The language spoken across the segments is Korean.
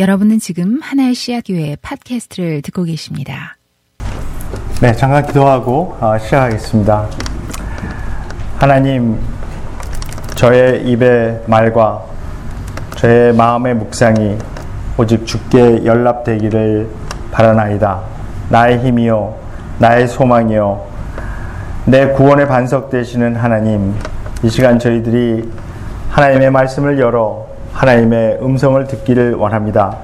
여러분은 지금 하나의 씨앗교회 팟캐스트를 듣고 계십니다. 네, 잠깐 기도하고 어, 시작하겠습니다. 하나님, 저의 입의 말과 저의 마음의 묵상이 오직 주께 연락되기를 바라나이다. 나의 힘이요, 나의 소망이요, 내 구원의 반석 되시는 하나님, 이 시간 저희들이 하나님의 말씀을 열어 하나님의 음성을 듣기를 원합니다.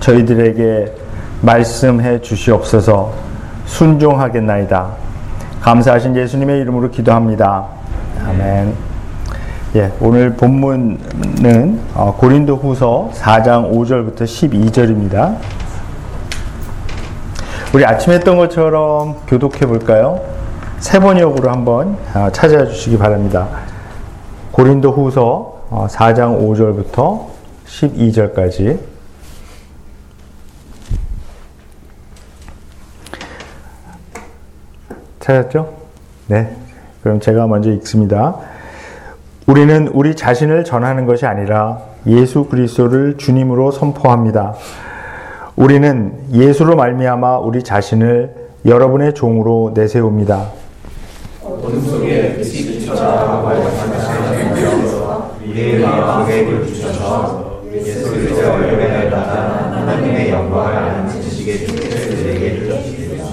저희들에게 말씀해 주시옵소서 순종하겠나이다. 감사하신 예수님의 이름으로 기도합니다. 아멘. 예, 오늘 본문은 어, 고린도 후서 4장 5절부터 12절입니다. 우리 아침에 했던 것처럼 교독해 볼까요? 세 번역으로 한번 어, 찾아와 주시기 바랍니다. 고린도 후서 4장 어, 5절부터 12절까지 찾았죠? 네. 그럼 제가 먼저 읽습니다. 우리는 우리 자신을 전하는 것이 아니라 예수 그리스도를 주님으로 선포합니다. 우리는 예수로 말미암아 우리 자신을 여러분의 종으로 내세웁니다. 어둠 속에 빛이 비춰라 우리의 마음에 주셔서 예수 그리스도의 얼굴에 나타난 하나님의 영광을 아는 지식의 우리에게 주셨습니다.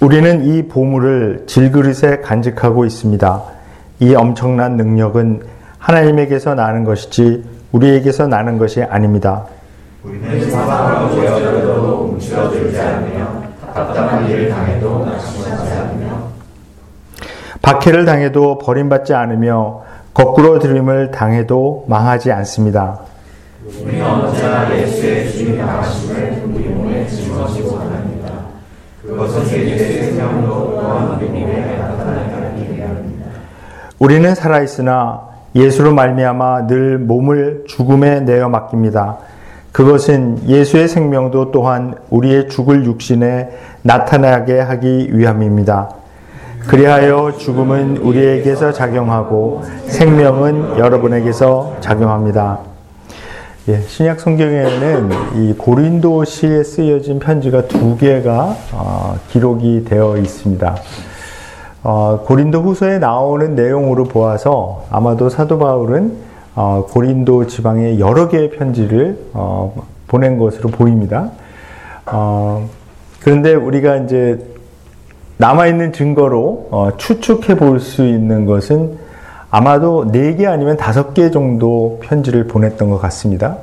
우리는 이 보물을 질그릇에 간직하고 있습니다. 이 엄청난 능력은 하나님에게서 나는 것이지 우리에게서 나는 것이 아닙니다. 우리는 사망하고 되어도 움츠러들지 않으며 답답한 일을 당해도 낙심하지 않으며 박해를 당해도 버림받지 않으며 거꾸로 들림을 당해도 망하지 않습니다. 우리는 언제나 예수의 주님 당하심을 우리 몸에 짊어지고 합니다. 그것은 예수의 생명으로 또한 우리 몸에 나타나는 일입니다. 우리는 살아있으나 예수로 말미암아 늘 몸을 죽음에 내어 맡깁니다. 그것은 예수의 생명도 또한 우리의 죽을 육신에 나타나게 하기 위함입니다. 그리하여 죽음은 우리에게서 작용하고 생명은 여러분에게서 작용합니다. 예, 신약 성경에는 이 고린도시에 쓰여진 편지가 두 개가 어, 기록이 되어 있습니다. 어, 고린도 후서에 나오는 내용으로 보아서 아마도 사도 바울은 어, 고린도 지방에 여러 개의 편지를 어, 보낸 것으로 보입니다. 어, 그런데 우리가 이제 남아있는 증거로 어, 추측해 볼 수 있는 것은 아마도 4개 아니면 5개 정도 편지를 보냈던 것 같습니다.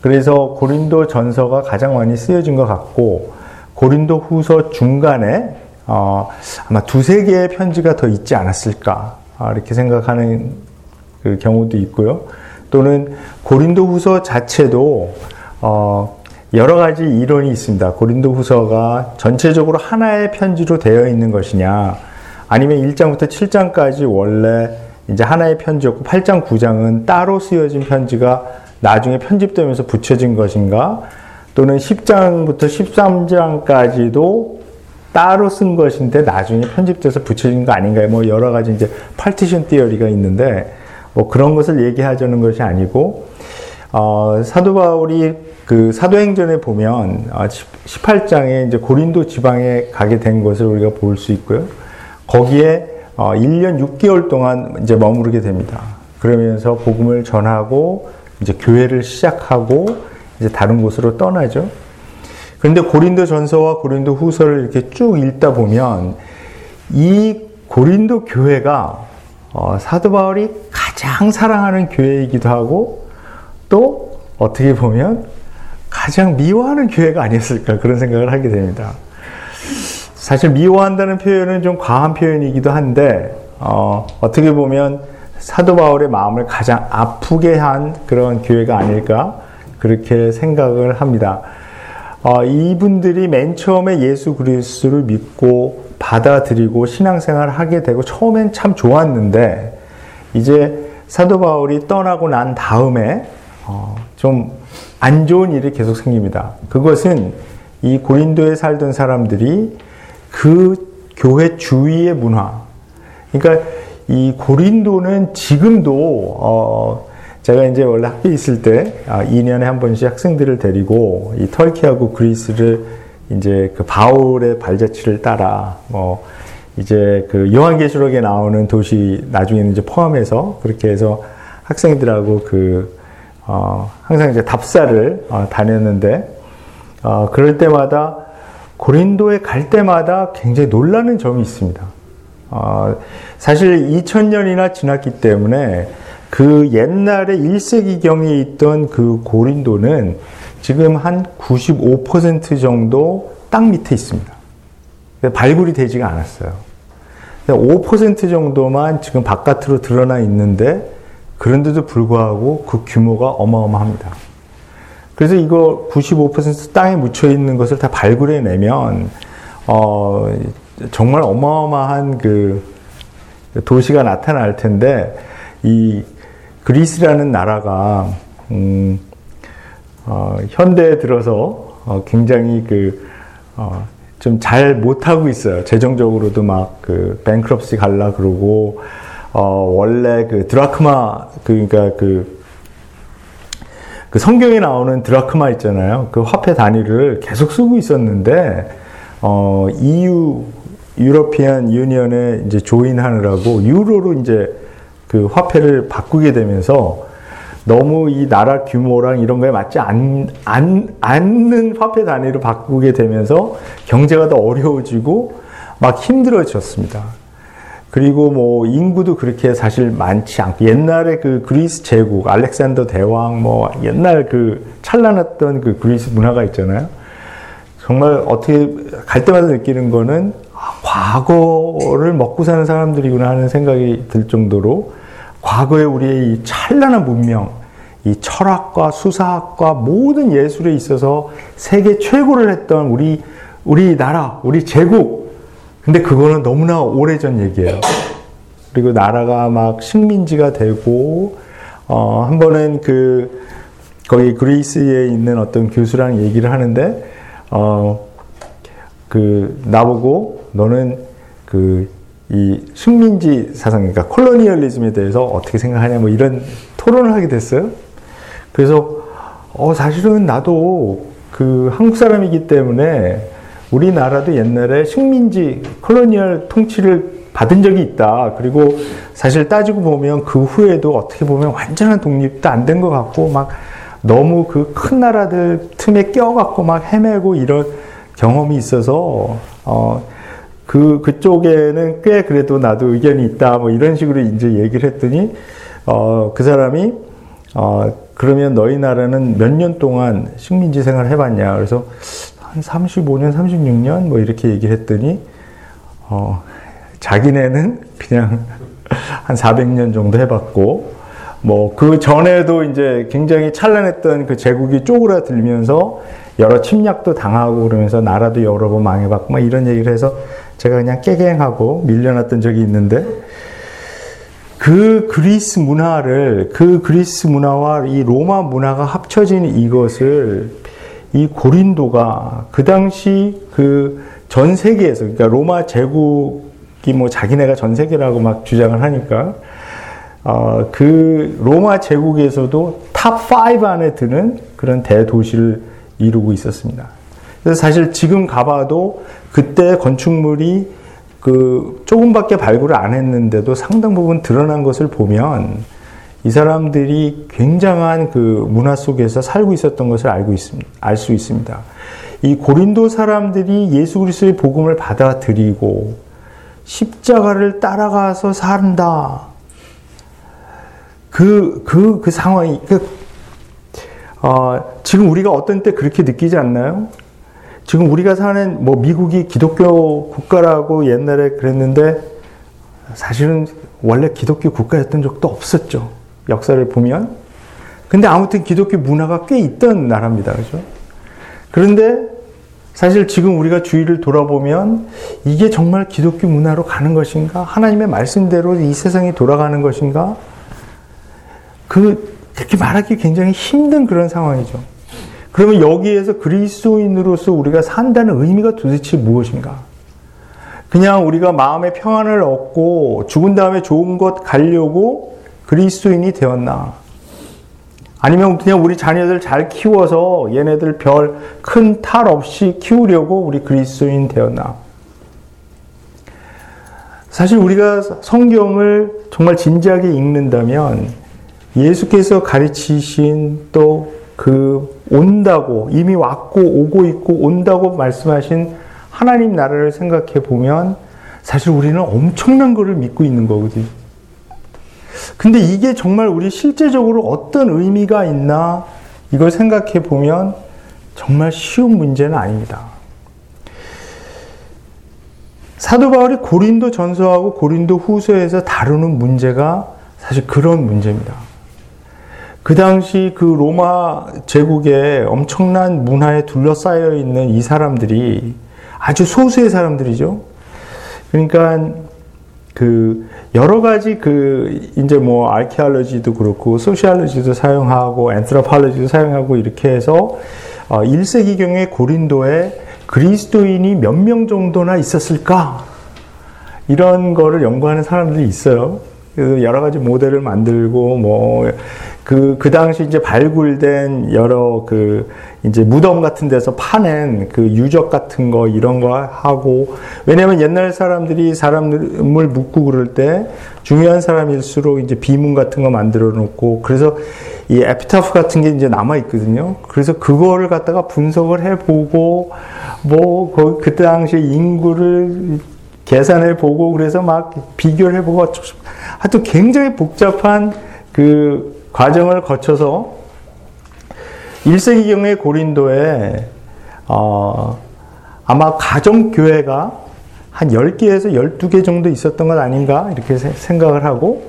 그래서 고린도 전서가 가장 많이 쓰여진 것 같고, 고린도 후서 중간에 어, 아마 두세 개의 편지가 더 있지 않았을까, 아, 이렇게 생각하는 그 경우도 있고요. 또는 고린도 후서 자체도 어, 여러 가지 이론이 있습니다. 고린도 후서가 전체적으로 하나의 편지로 되어 있는 것이냐, 아니면 1장부터 7장까지 원래 이제 하나의 편지였고 8장, 9장은 따로 쓰여진 편지가 나중에 편집되면서 붙여진 것인가, 또는 10장부터 13장까지도 따로 쓴 것인데 나중에 편집돼서 붙여진 거 아닌가요? 뭐 여러 가지 이제 파티션 티어리가 있는데 뭐 그런 것을 얘기하자는 것이 아니고 어, 사도 바울이 그 사도행전에 보면 18장에 어, 이제 고린도 지방에 가게 된 것을 우리가 볼 수 있고요. 거기에 1년 어, 6개월 동안 이제 머무르게 됩니다. 그러면서 복음을 전하고 이제 교회를 시작하고 이제 다른 곳으로 떠나죠. 그런데 고린도 전서와 고린도 후서를 이렇게 쭉 읽다 보면 이 고린도 교회가 어, 사도 바울이 가장 사랑하는 교회이기도 하고 또 어떻게 보면 가장 미워하는 교회가 아니었을까 그런 생각을 하게 됩니다. 사실 미워한다는 표현은 좀 과한 표현이기도 한데 어, 어떻게 보면 사도 바울의 마음을 가장 아프게 한 그런 교회가 아닐까 그렇게 생각을 합니다. 어, 이분들이 맨 처음에 예수 그리스도를 믿고 받아들이고 신앙생활을 하게 되고 처음엔 참 좋았는데 이제 사도 바울이 떠나고 난 다음에 어, 좀 안 좋은 일이 계속 생깁니다. 그것은 이 고린도에 살던 사람들이 그 교회 주위의 문화, 그러니까 이 고린도는 지금도 어, 제가 이제 원래 학교에 있을 때 2년에 아, 한 번씩 학생들을 데리고 이 터키하고 그리스를 이제 그 바울의 발자취를 따라 뭐 이제 그 요한계시록에 나오는 도시 나중에는 이제 포함해서 그렇게 해서 학생들하고 그 어, 항상 이제 답사를 어, 다녔는데 어, 그럴 때마다 고린도에 갈 때마다 굉장히 놀라는 점이 있습니다. 어, 사실 2000년이나 지났기 때문에 그 옛날에 1세기경에 있던 그 고린도는 지금 한 95% 정도 땅 밑에 있습니다. 발굴이 되지가 않았어요. 5% 정도만 지금 바깥으로 드러나 있는데 그런데도 불구하고 그 규모가 어마어마합니다. 그래서 이거 95% 땅에 묻혀 있는 것을 다 발굴해 내면 어, 정말 어마어마한 그 도시가 나타날 텐데 이 그리스라는 나라가 음, 어, 현대에 들어서 어, 굉장히 그 어, 좀잘 못하고 있어요. 재정적으로도 막 그 뱅크럽시 갈라 그러고 어 원래 그 드라크마 그러니까 그, 그 성경에 나오는 드라크마 있잖아요. 그 화폐 단위를 계속 쓰고 있었는데 어 EU 유러피안 유니언에 이제 조인하느라고 유로로 이제 그 화폐를 바꾸게 되면서 너무 이 나라 규모랑 이런 거에 맞지 않, 않, 않는 화폐 단위로 바꾸게 되면서 경제가 더 어려워지고 막 힘들어졌습니다. 그리고 뭐 인구도 그렇게 사실 많지 않고 옛날에 그 그리스 제국 알렉산더 대왕 뭐 옛날 그 찬란했던 그 그리스 문화가 있잖아요. 정말 어떻게 갈 때마다 느끼는 거는 아, 과거를 먹고 사는 사람들이구나 하는 생각이 들 정도로 과거에 우리의 이 찬란한 문명, 이 철학과 수사학과 모든 예술에 있어서 세계 최고를 했던 우리 우리 나라, 우리 제국. 근데 그거는 너무나 오래전 얘기예요. 그리고 나라가 막 식민지가 되고 어, 한 번은 그 거기 그리스에 있는 어떤 교수랑 얘기를 하는데 어, 그 나보고 너는 그 이 식민지 사상, 그러니까 콜로니얼리즘에 대해서 어떻게 생각하냐, 뭐 이런 토론을 하게 됐어요. 그래서 어 사실은 나도 그 한국 사람이기 때문에 우리나라도 옛날에 식민지 콜로니얼 통치를 받은 적이 있다. 그리고 사실 따지고 보면 그 후에도 어떻게 보면 완전한 독립도 안 된 것 같고 막 너무 그 큰 나라들 틈에 껴갖고 막 헤매고 이런 경험이 있어서 어, 그 그쪽에는 꽤 그래도 나도 의견이 있다 뭐 이런 식으로 이제 얘기를 했더니 어, 그 사람이 어, 그러면 너희 나라는 몇 년 동안 식민지 생활을 해봤냐? 그래서 한 35년, 36년 뭐 이렇게 얘기를 했더니 어, 자기네는 그냥 한 400년 정도 해봤고 뭐 그 전에도 이제 굉장히 찬란했던 그 제국이 쪼그라들면서 여러 침략도 당하고 그러면서 나라도 여러 번 망해봤고 막 이런 얘기를 해서 제가 그냥 깨갱하고 밀려났던 적이 있는데 그 그리스 문화를 그 그리스 문화와 이 로마 문화가 합쳐진 이것을 이 고린도가 그 당시 그 전 세계에서 그러니까 로마 제국이 뭐 자기네가 전 세계라고 막 주장을 하니까 어, 그 로마 제국에서도 top 5 안에 드는 그런 대도시를 이루고 있었습니다. 그래서 사실 지금 가봐도 그때 건축물이 그 조금밖에 발굴을 안 했는데도 상당 부분 드러난 것을 보면 이 사람들이 굉장한 그 문화 속에서 살고 있었던 것을 알고 있습니다. 알 수 있습니다. 이 고린도 사람들이 예수 그리스도의 복음을 받아들이고 십자가를 따라가서 산다. 그, 그, 그 상황이, 그, 어, 지금 우리가 어떤 때 그렇게 느끼지 않나요? 지금 우리가 사는 뭐 미국이 기독교 국가라고 옛날에 그랬는데 사실은 원래 기독교 국가였던 적도 없었죠. 역사를 보면. 근데 아무튼 기독교 문화가 꽤 있던 나라입니다. 그죠? 그런데 사실 지금 우리가 주위를 돌아보면 이게 정말 기독교 문화로 가는 것인가? 하나님의 말씀대로 이 세상이 돌아가는 것인가? 그, 그렇게 말하기 굉장히 힘든 그런 상황이죠. 그러면 여기에서 그리스도인으로서 우리가 산다는 의미가 도대체 무엇인가? 그냥 우리가 마음의 평안을 얻고 죽은 다음에 좋은 것 가려고 그리스도인이 되었나? 아니면 그냥 우리 자녀들 잘 키워서 얘네들 별 큰 탈 없이 키우려고 우리 그리스도인 되었나? 사실 우리가 성경을 정말 진지하게 읽는다면 예수께서 가르치신 또 그 온다고 이미 왔고 오고 있고 온다고 말씀하신 하나님 나라를 생각해 보면 사실 우리는 엄청난 것을 믿고 있는 거거든요. 근데 이게 정말 우리 실제적으로 어떤 의미가 있나 이걸 생각해 보면 정말 쉬운 문제는 아닙니다. 사도 바울이 고린도 전서하고 고린도 후서에서 다루는 문제가 사실 그런 문제입니다. 그 당시 그 로마 제국의 엄청난 문화에 둘러싸여 있는 이 사람들이 아주 소수의 사람들이죠. 그러니까 그 여러 가지 그 이제 뭐 아키올로지도 그렇고 소시올로지도 사용하고 엔트로폴로지도 사용하고 이렇게 해서 1세기경의 어, 고린도에 그리스도인이 몇 명 정도나 있었을까? 이런 거를 연구하는 사람들이 있어요. 그래서 여러 가지 모델을 만들고 뭐 그, 그 당시 이제 발굴된 여러 그, 이제 무덤 같은 데서 파낸 그 유적 같은 거 이런 거 하고, 왜냐면 옛날 사람들이 사람을 묻고 그럴 때 중요한 사람일수록 이제 비문 같은 거 만들어 놓고, 그래서 이 에피타프 같은 게 이제 남아 있거든요. 그래서 그거를 갖다가 분석을 해 보고, 뭐, 그, 그 당시 인구를 계산해 보고, 그래서 막 비교를 해 보고, 하여튼 굉장히 복잡한 그 과정을 거쳐서 1세기경의 고린도에 어, 아마 가정교회가 한 10개에서 12개 정도 있었던 것 아닌가 이렇게 생각을 하고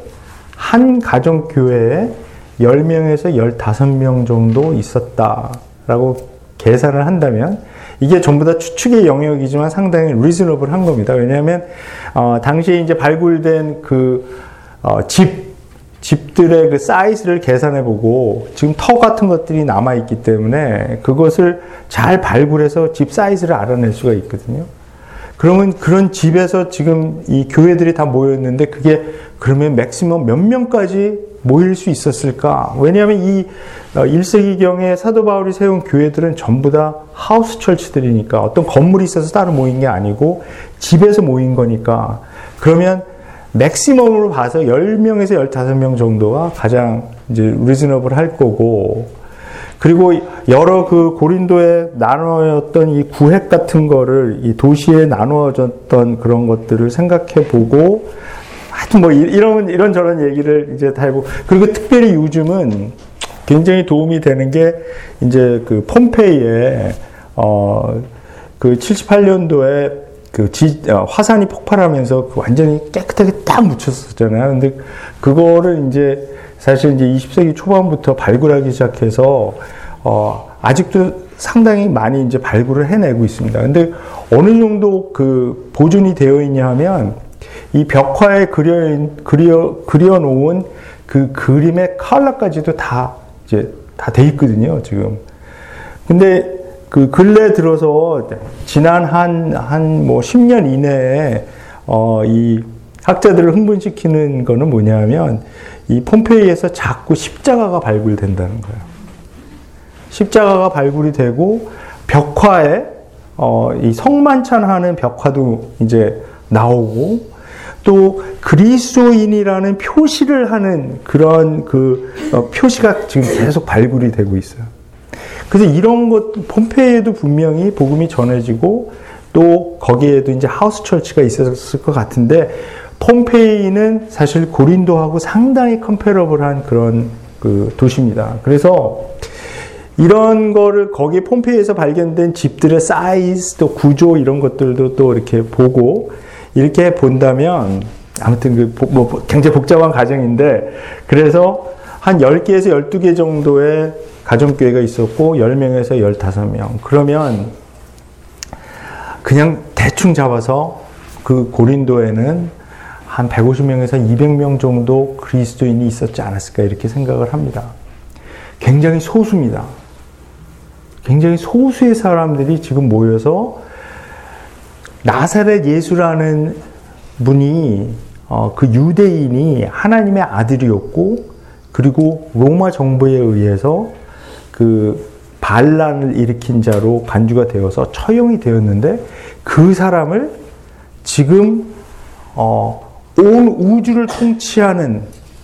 한 가정교회에 10명에서 15명 정도 있었다라고 계산을 한다면 이게 전부 다 추측의 영역이지만 상당히 리즈너블한 겁니다. 왜냐하면 어, 당시에 이제 발굴된 그 어, 집 집들의 그 사이즈를 계산해 보고 지금 터 같은 것들이 남아 있기 때문에 그것을 잘 발굴해서 집 사이즈를 알아낼 수가 있거든요. 그러면 그런 집에서 지금 이 교회들이 다 모였는데 그게 그러면 맥시멈 몇 명까지 모일 수 있었을까? 왜냐하면 이 1세기경에 어, 사도 바울이 세운 교회들은 전부 다 하우스 철치들이니까 어떤 건물이 있어서 따로 모인 게 아니고 집에서 모인 거니까 그러면 맥시멈으로 봐서 10명에서 15명 정도가 가장 이제 리즈너블 할 거고. 그리고 여러 그 고린도에 나누었던 이 구획 같은 거를 이 도시에 나누어졌던 그런 것들을 생각해 보고 하여튼 뭐 이런 이런 저런 얘기를 이제 다 해보고. 그리고 특별히 요즘은 굉장히 도움이 되는 게 이제 그 폼페이에 어 그 78년도에 그 지, 어, 화산이 폭발하면서 그 완전히 깨끗하게 딱 묻혔었잖아요. 근데 그거를 이제 사실 이제 20세기 초반부터 발굴하기 시작해서 어, 아직도 상당히 많이 이제 발굴을 해내고 있습니다. 근데 어느 정도 그 보존이 되어 있냐 하면 이 벽화에 그려 그려 그려 놓은 그 그림의 컬러까지도 다 이제 다 돼 있거든요, 지금. 근데 그 근래 들어서 지난 한, 한 뭐 10년 이내에, 어, 이 학자들을 흥분시키는 거는 뭐냐면, 이 폼페이에서 자꾸 십자가가 발굴된다는 거예요. 십자가가 발굴이 되고, 벽화에, 어, 이 성만찬하는 벽화도 이제 나오고, 또 그리스도인이라는 표시를 하는 그런 그 어, 표시가 지금 계속 발굴이 되고 있어요. 그래서 이런 것, 폼페이에도 분명히 복음이 전해지고 또 거기에도 이제 house church가 있었을 것 같은데 폼페이는 사실 고린도하고 상당히 comparable한 그런 그 도시입니다. 그래서 이런 거를 거기 폼페이에서 발견된 집들의 사이즈 또 구조 이런 것들도 또 이렇게 보고 이렇게 본다면 아무튼 그 뭐 굉장히 복잡한 과정인데 그래서 한 10개에서 12개 정도의 가정교회가 있었고 10명에서 15명. 그러면 그냥 대충 잡아서 그 고린도에는 한 150명에서 200명 정도 그리스도인이 있었지 않았을까 이렇게 생각을 합니다. 굉장히 소수입니다. 굉장히 소수의 사람들이 지금 모여서 나사렛 예수라는 분이 어, 그 유대인이 하나님의 아들이었고 그리고 로마 정부에 의해서 그 반란을 일으킨 자로 간주가 되어서 처형이 되었는데 그 사람을 지금 어, 온 우주를 통치하는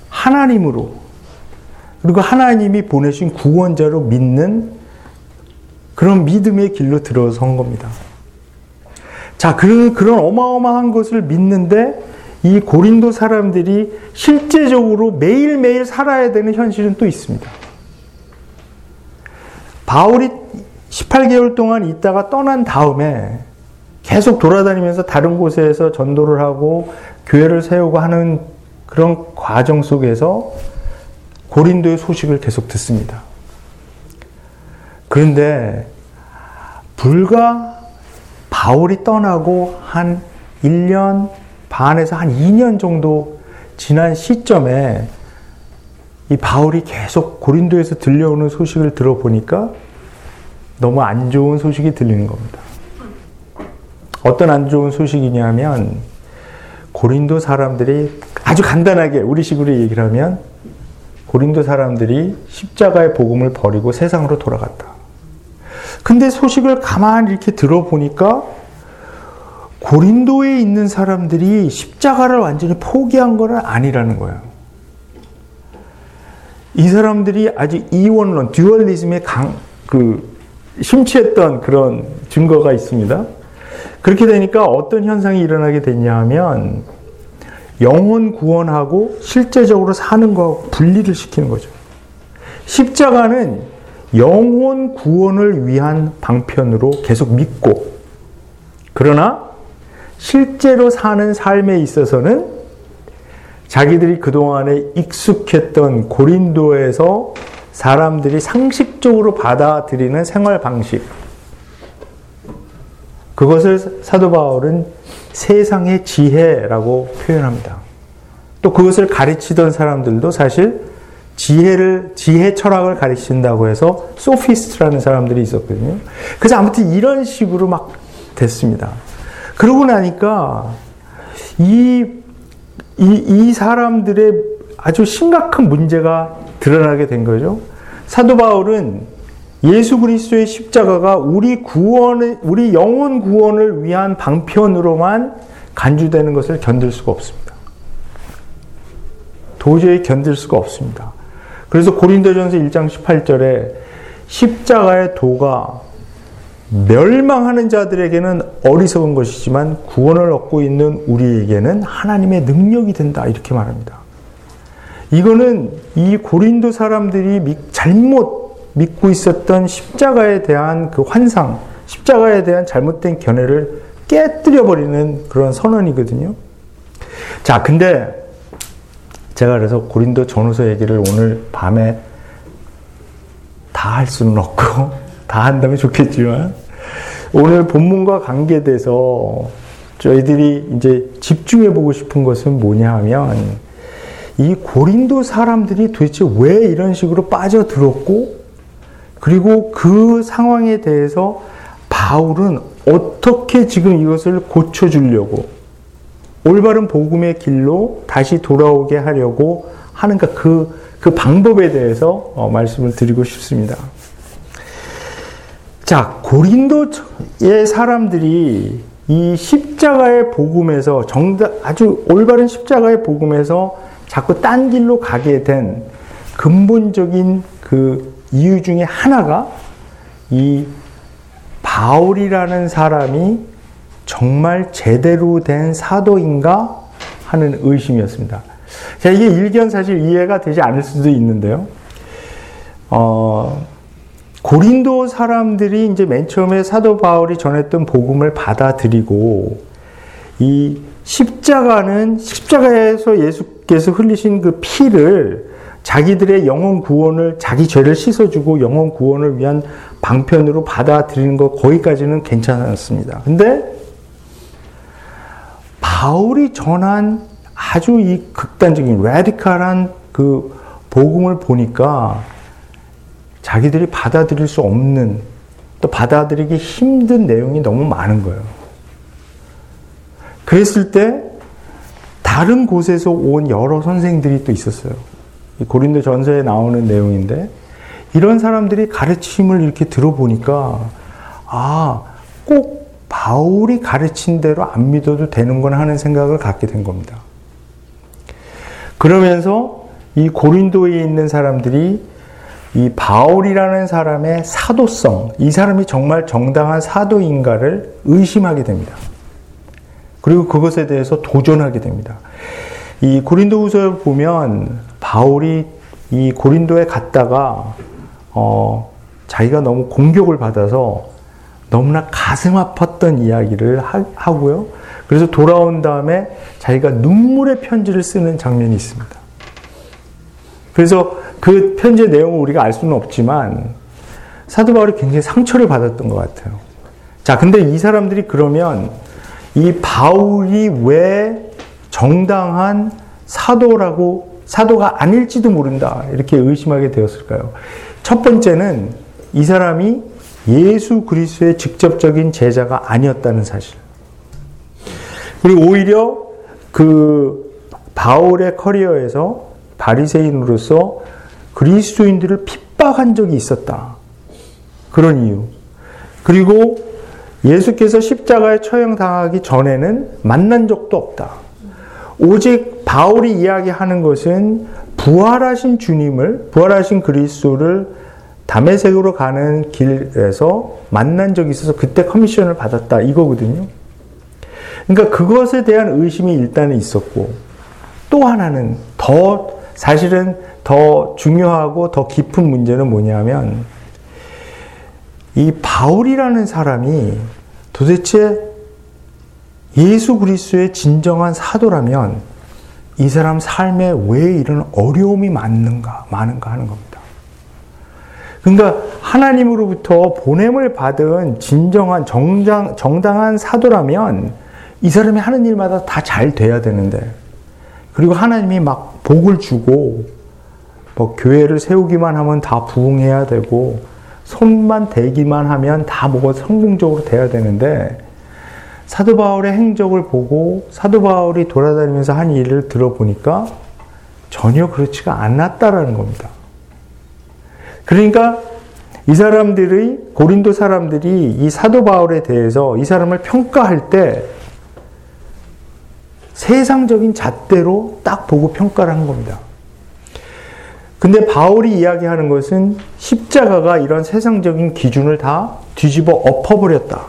하나님으로 그리고 하나님이 보내신 구원자로 믿는 그런 믿음의 길로 들어선 겁니다. 자, 그런, 그런 어마어마한 것을 믿는데 이 고린도 사람들이 실제적으로 매일매일 살아야 되는 현실은 또 있습니다. 바울이 18개월 동안 있다가 떠난 다음에 계속 돌아다니면서 다른 곳에서 전도를 하고 교회를 세우고 하는 그런 과정 속에서 고린도의 소식을 계속 듣습니다. 그런데 불과 바울이 떠나고 한 1년 반에서 한 2년 정도 지난 시점에 이 바울이 계속 고린도에서 들려오는 소식을 들어보니까 너무 안 좋은 소식이 들리는 겁니다. 어떤 안 좋은 소식이냐면 고린도 사람들이 아주 간단하게 우리식으로 얘기를 하면 고린도 사람들이 십자가의 복음을 버리고 세상으로 돌아갔다. 근데 소식을 가만히 이렇게 들어보니까 고린도에 있는 사람들이 십자가를 완전히 포기한 건 아니라는 거예요. 이 사람들이 아직 이원론, 듀얼리즘에 강, 그, 심취했던 그런 증거가 있습니다. 그렇게 되니까 어떤 현상이 일어나게 됐냐 하면 영혼 구원하고 실제적으로 사는 거하고 분리를 시키는 거죠. 십자가는 영혼 구원을 위한 방편으로 계속 믿고 그러나 실제로 사는 삶에 있어서는 자기들이 그동안에 익숙했던 고린도에서 사람들이 상식적으로 받아들이는 생활 방식. 그것을 사도 바울은 세상의 지혜라고 표현합니다. 또 그것을 가르치던 사람들도 사실 지혜를, 지혜 철학을 가르친다고 해서 소피스트라는 사람들이 있었거든요. 그래서 아무튼 이런 식으로 막 됐습니다. 그러고 나니까 이, 이, 이 사람들의 아주 심각한 문제가 드러나게 된 거죠. 사도 바울은 예수 그리스도의 십자가가 우리 구원을 우리 영혼 구원을 위한 방편으로만 간주되는 것을 견딜 수가 없습니다. 도저히 견딜 수가 없습니다. 그래서 고린도전서 1장 18절에 십자가의 도가 멸망하는 자들에게는 어리석은 것이지만 구원을 얻고 있는 우리에게는 하나님의 능력이 된다 이렇게 말합니다. 이거는 이 고린도 사람들이 잘못 믿고 있었던 십자가에 대한 그 환상, 십자가에 대한 잘못된 견해를 깨뜨려 버리는 그런 선언이거든요. 자, 근데 제가 그래서 고린도 전후서 얘기를 오늘 밤에 다 할 수는 없고 다 한다면 좋겠지만 오늘 본문과 관계돼서 저희들이 이제 집중해 보고 싶은 것은 뭐냐 하면 이 고린도 사람들이 도대체 왜 이런 식으로 빠져들었고 그리고 그 상황에 대해서 바울은 어떻게 지금 이것을 고쳐 주려고 올바른 복음의 길로 다시 돌아오게 하려고 하는가 그, 그 방법에 대해서 어, 말씀을 드리고 싶습니다. 자, 고린도의 사람들이 이 십자가의 복음에서 정답, 아주 올바른 십자가의 복음에서 자꾸 딴 길로 가게 된 근본적인 그 이유 중에 하나가 이 바울이라는 사람이 정말 제대로 된 사도인가 하는 의심이었습니다. 자, 이게 일견 사실 이해가 되지 않을 수도 있는데요. 어, 고린도 사람들이 이제 맨 처음에 사도 바울이 전했던 복음을 받아들이고 이 십자가는 십자가에서 예수께서 흘리신 그 피를 자기들의 영혼 구원을 자기 죄를 씻어주고 영혼 구원을 위한 방편으로 받아들이는 것 거기까지는 괜찮았습니다. 근데 바울이 전한 아주 이 극단적인 레디칼한 그 복음을 보니까 자기들이 받아들일 수 없는 또 받아들이기 힘든 내용이 너무 많은 거예요. 그랬을 때 다른 곳에서 온 여러 선생들이 또 있었어요. 고린도 전서에 나오는 내용인데 이런 사람들이 가르침을 이렇게 들어보니까 아, 꼭 바울이 가르친 대로 안 믿어도 되는구나 하는 생각을 갖게 된 겁니다. 그러면서 이 고린도에 있는 사람들이 이 바울이라는 사람의 사도성, 이 사람이 정말 정당한 사도인가를 의심하게 됩니다. 그리고 그것에 대해서 도전하게 됩니다. 이 고린도후서를 보면 바울이 이 고린도에 갔다가 어, 자기가 너무 공격을 받아서 너무나 가슴 아팠던 이야기를 하, 고요 그래서 돌아온 다음에 자기가 눈물의 편지를 쓰는 장면이 있습니다. 그래서 그 편지의 내용을 우리가 알 수는 없지만 사도 바울이 굉장히 상처를 받았던 것 같아요. 자, 근데 이 사람들이 그러면 이 바울이 왜 정당한 사도라고 사도가 아닐지도 모른다 이렇게 의심하게 되었을까요? 첫 번째는 이 사람이 예수 그리스도의 직접적인 제자가 아니었다는 사실. 그리고 오히려 그 바울의 커리어에서 바리새인으로서 그리스도인들을 핍박한 적이 있었다. 그런 이유. 그리고 예수께서 십자가에 처형당하기 전에는 만난 적도 없다. 오직 바울이 이야기하는 것은 부활하신 주님을, 부활하신 그리스도를 담에색으로 가는 길에서 만난 적이 있어서 그때 커미션을 받았다. 이거거든요. 그러니까 그것에 대한 의심이 일단은 있었고, 또 하나는 더, 사실은 더 중요하고 더 깊은 문제는 뭐냐면, 이 바울이라는 사람이 도대체 예수 그리스도의 진정한 사도라면 이 사람 삶에 왜 이런 어려움이 많는가, 많은가 하는 겁니다. 그러니까 하나님으로부터 보냄을 받은 진정한 정장, 정당한 사도라면 이 사람이 하는 일마다 다 잘 돼야 되는데 그리고 하나님이 막 복을 주고 뭐 교회를 세우기만 하면 다 부흥해야 되고 손만 대기만 하면 다 뭐가 성공적으로 돼야 되는데 사도 바울의 행적을 보고 사도 바울이 돌아다니면서 한 일을 들어보니까 전혀 그렇지가 않았다라는 겁니다. 그러니까 이 사람들의 고린도 사람들이 이 사도 바울에 대해서 이 사람을 평가할 때 세상적인 잣대로 딱 보고 평가를 한 겁니다. 근데 바울이 이야기하는 것은 십자가가 이런 세상적인 기준을 다 뒤집어 엎어버렸다.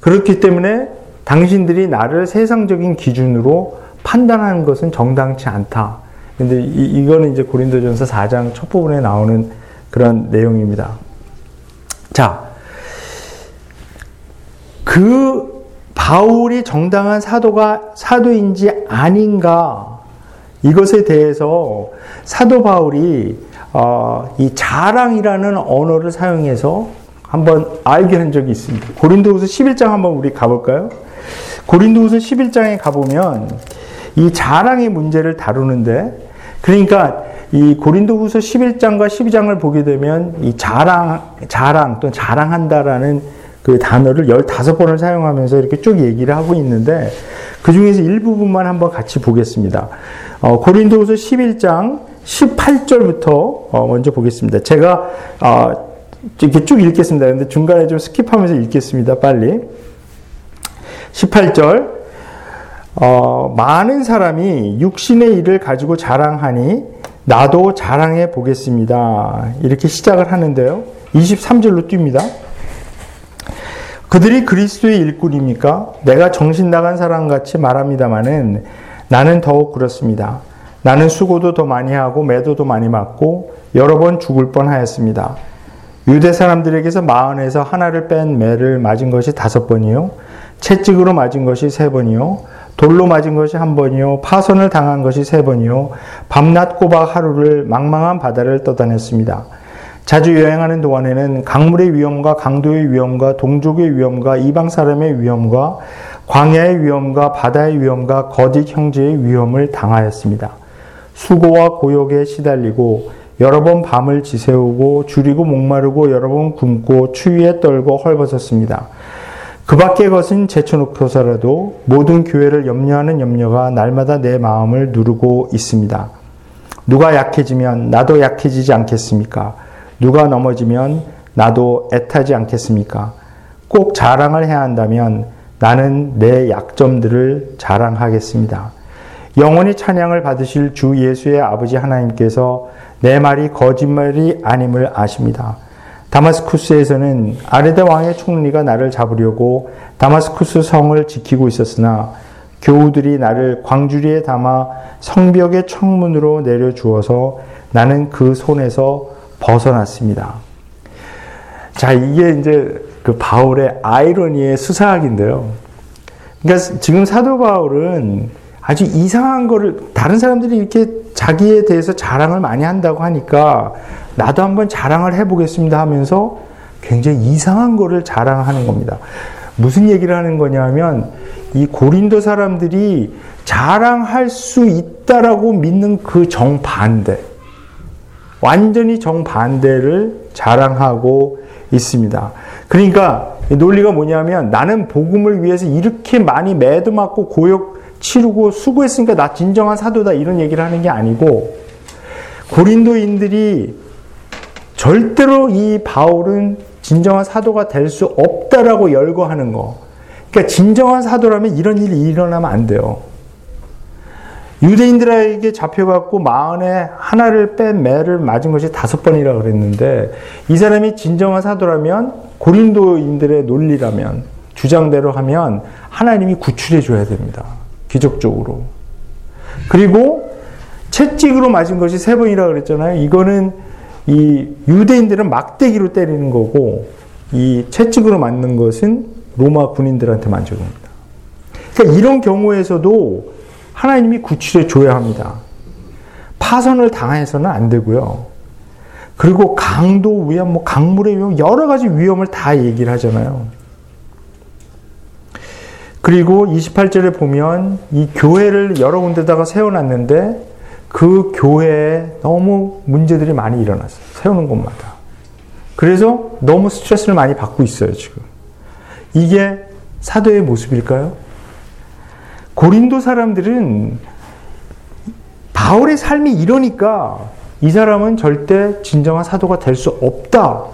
그렇기 때문에 당신들이 나를 세상적인 기준으로 판단하는 것은 정당치 않다. 근데 이, 이거는 이제 고린도전서 4장 첫 부분에 나오는 그런 내용입니다. 자, 그 바울이 정당한 사도가 사도인지 아닌가 이것에 대해서 사도 바울이 어, 이 자랑이라는 언어를 사용해서 한번 알게 한 적이 있습니다. 고린도후서 11장 한번 우리 가볼까요? 고린도후서 11장에 가보면 이 자랑의 문제를 다루는데 그러니까 이 고린도후서 11장과 12장을 보게 되면 이 자랑 자랑 또 자랑한다라는 그 단어를 15번을 사용하면서 이렇게 쭉 얘기를 하고 있는데 그 중에서 일부분만 한번 같이 보겠습니다. 어, 고린도후서 11장 18절부터 어, 먼저 보겠습니다. 제가 어, 이렇게 쭉 읽겠습니다. 근데 중간에 좀 스킵하면서 읽겠습니다. 빨리. 18절. 어, 많은 사람이 육신의 일을 가지고 자랑하니 나도 자랑해 보겠습니다. 이렇게 시작을 하는데요. 23절로 뜁니다. 그들이 그리스도의 일꾼입니까? 내가 정신 나간 사람 같이 말합니다마는 나는 더욱 그렇습니다. 나는 수고도 더 많이 하고 매도도 많이 맞고 여러 번 죽을 뻔하였습니다. 유대 사람들에게서 마흔에서 하나를 뺀 매를 맞은 것이 다섯 번이요. 채찍으로 맞은 것이 세 번이요. 돌로 맞은 것이 한 번이요. 파선을 당한 것이 세 번이요. 밤낮 꼬박 하루를 망망한 바다를 떠다녔습니다. 자주 여행하는 동안에는 강물의 위험과 강도의 위험과 동족의 위험과 이방 사람의 위험과 광야의 위험과 바다의 위험과 거짓 형제의 위험을 당하였습니다. 수고와 고역에 시달리고 여러 번 밤을 지새우고 줄이고 목마르고 여러 번 굶고 추위에 떨고 헐벗었습니다. 그 밖의 것은 제쳐놓고서라도 모든 교회를 염려하는 염려가 날마다 내 마음을 누르고 있습니다. 누가 약해지면 나도 약해지지 않겠습니까? 누가 넘어지면 나도 애타지 않겠습니까? 꼭 자랑을 해야 한다면 나는 내 약점들을 자랑하겠습니다. 영원히 찬양을 받으실 주 예수의 아버지 하나님께서 내 말이 거짓말이 아님을 아십니다. 다마스쿠스에서는 아레데 왕의 총리가 나를 잡으려고 다마스쿠스 성을 지키고 있었으나 교우들이 나를 광주리에 담아 성벽의 청문으로 내려 주어서 나는 그 손에서 벗어났습니다. 자, 이게 이제 그 바울의 아이러니의 수사학인데요. 그러니까 지금 사도 바울은 아주 이상한 거를 다른 사람들이 이렇게 자기에 대해서 자랑을 많이 한다고 하니까 나도 한번 자랑을 해보겠습니다 하면서 굉장히 이상한 거를 자랑하는 겁니다. 무슨 얘기를 하는 거냐면 이 고린도 사람들이 자랑할 수 있다라고 믿는 그 정반대. 완전히 정반대를 자랑하고 있습니다. 그러니까 논리가 뭐냐면 나는 복음을 위해서 이렇게 많이 매도 맞고 고역 치르고 수고했으니까 나 진정한 사도다 이런 얘기를 하는 게 아니고 고린도인들이 절대로 이 바울은 진정한 사도가 될 수 없다라고 열거하는 거. 그러니까 진정한 사도라면 이런 일이 일어나면 안 돼요. 유대인들에게 잡혀갖고 마흔에 하나를 뺀 매를 맞은 것이 다섯 번이라 그랬는데 이 사람이 진정한 사도라면 고린도인들의 논리라면 주장대로 하면 하나님이 구출해 줘야 됩니다. 기적적으로. 그리고 채찍으로 맞은 것이 세 번이라 그랬잖아요. 이거는 이 유대인들은 막대기로 때리는 거고 이 채찍으로 맞는 것은 로마 군인들한테 겁니다. 그러니까 이런 경우에서도 하나님이 구출해 줘야 합니다. 파선을 당해서는 안 되고요. 그리고 강도 위험, 뭐 강물의 위험, 여러 가지 위험을 다 얘기를 하잖아요. 그리고 28절에 보면 이 교회를 여러 군데다가 세워놨는데 그 교회에 너무 문제들이 많이 일어났어요. 세우는 곳마다. 그래서 너무 스트레스를 많이 받고 있어요, 지금. 이게 사도의 모습일까요? 고린도 사람들은 바울의 삶이 이러니까 이 사람은 절대 진정한 사도가 될 수 없다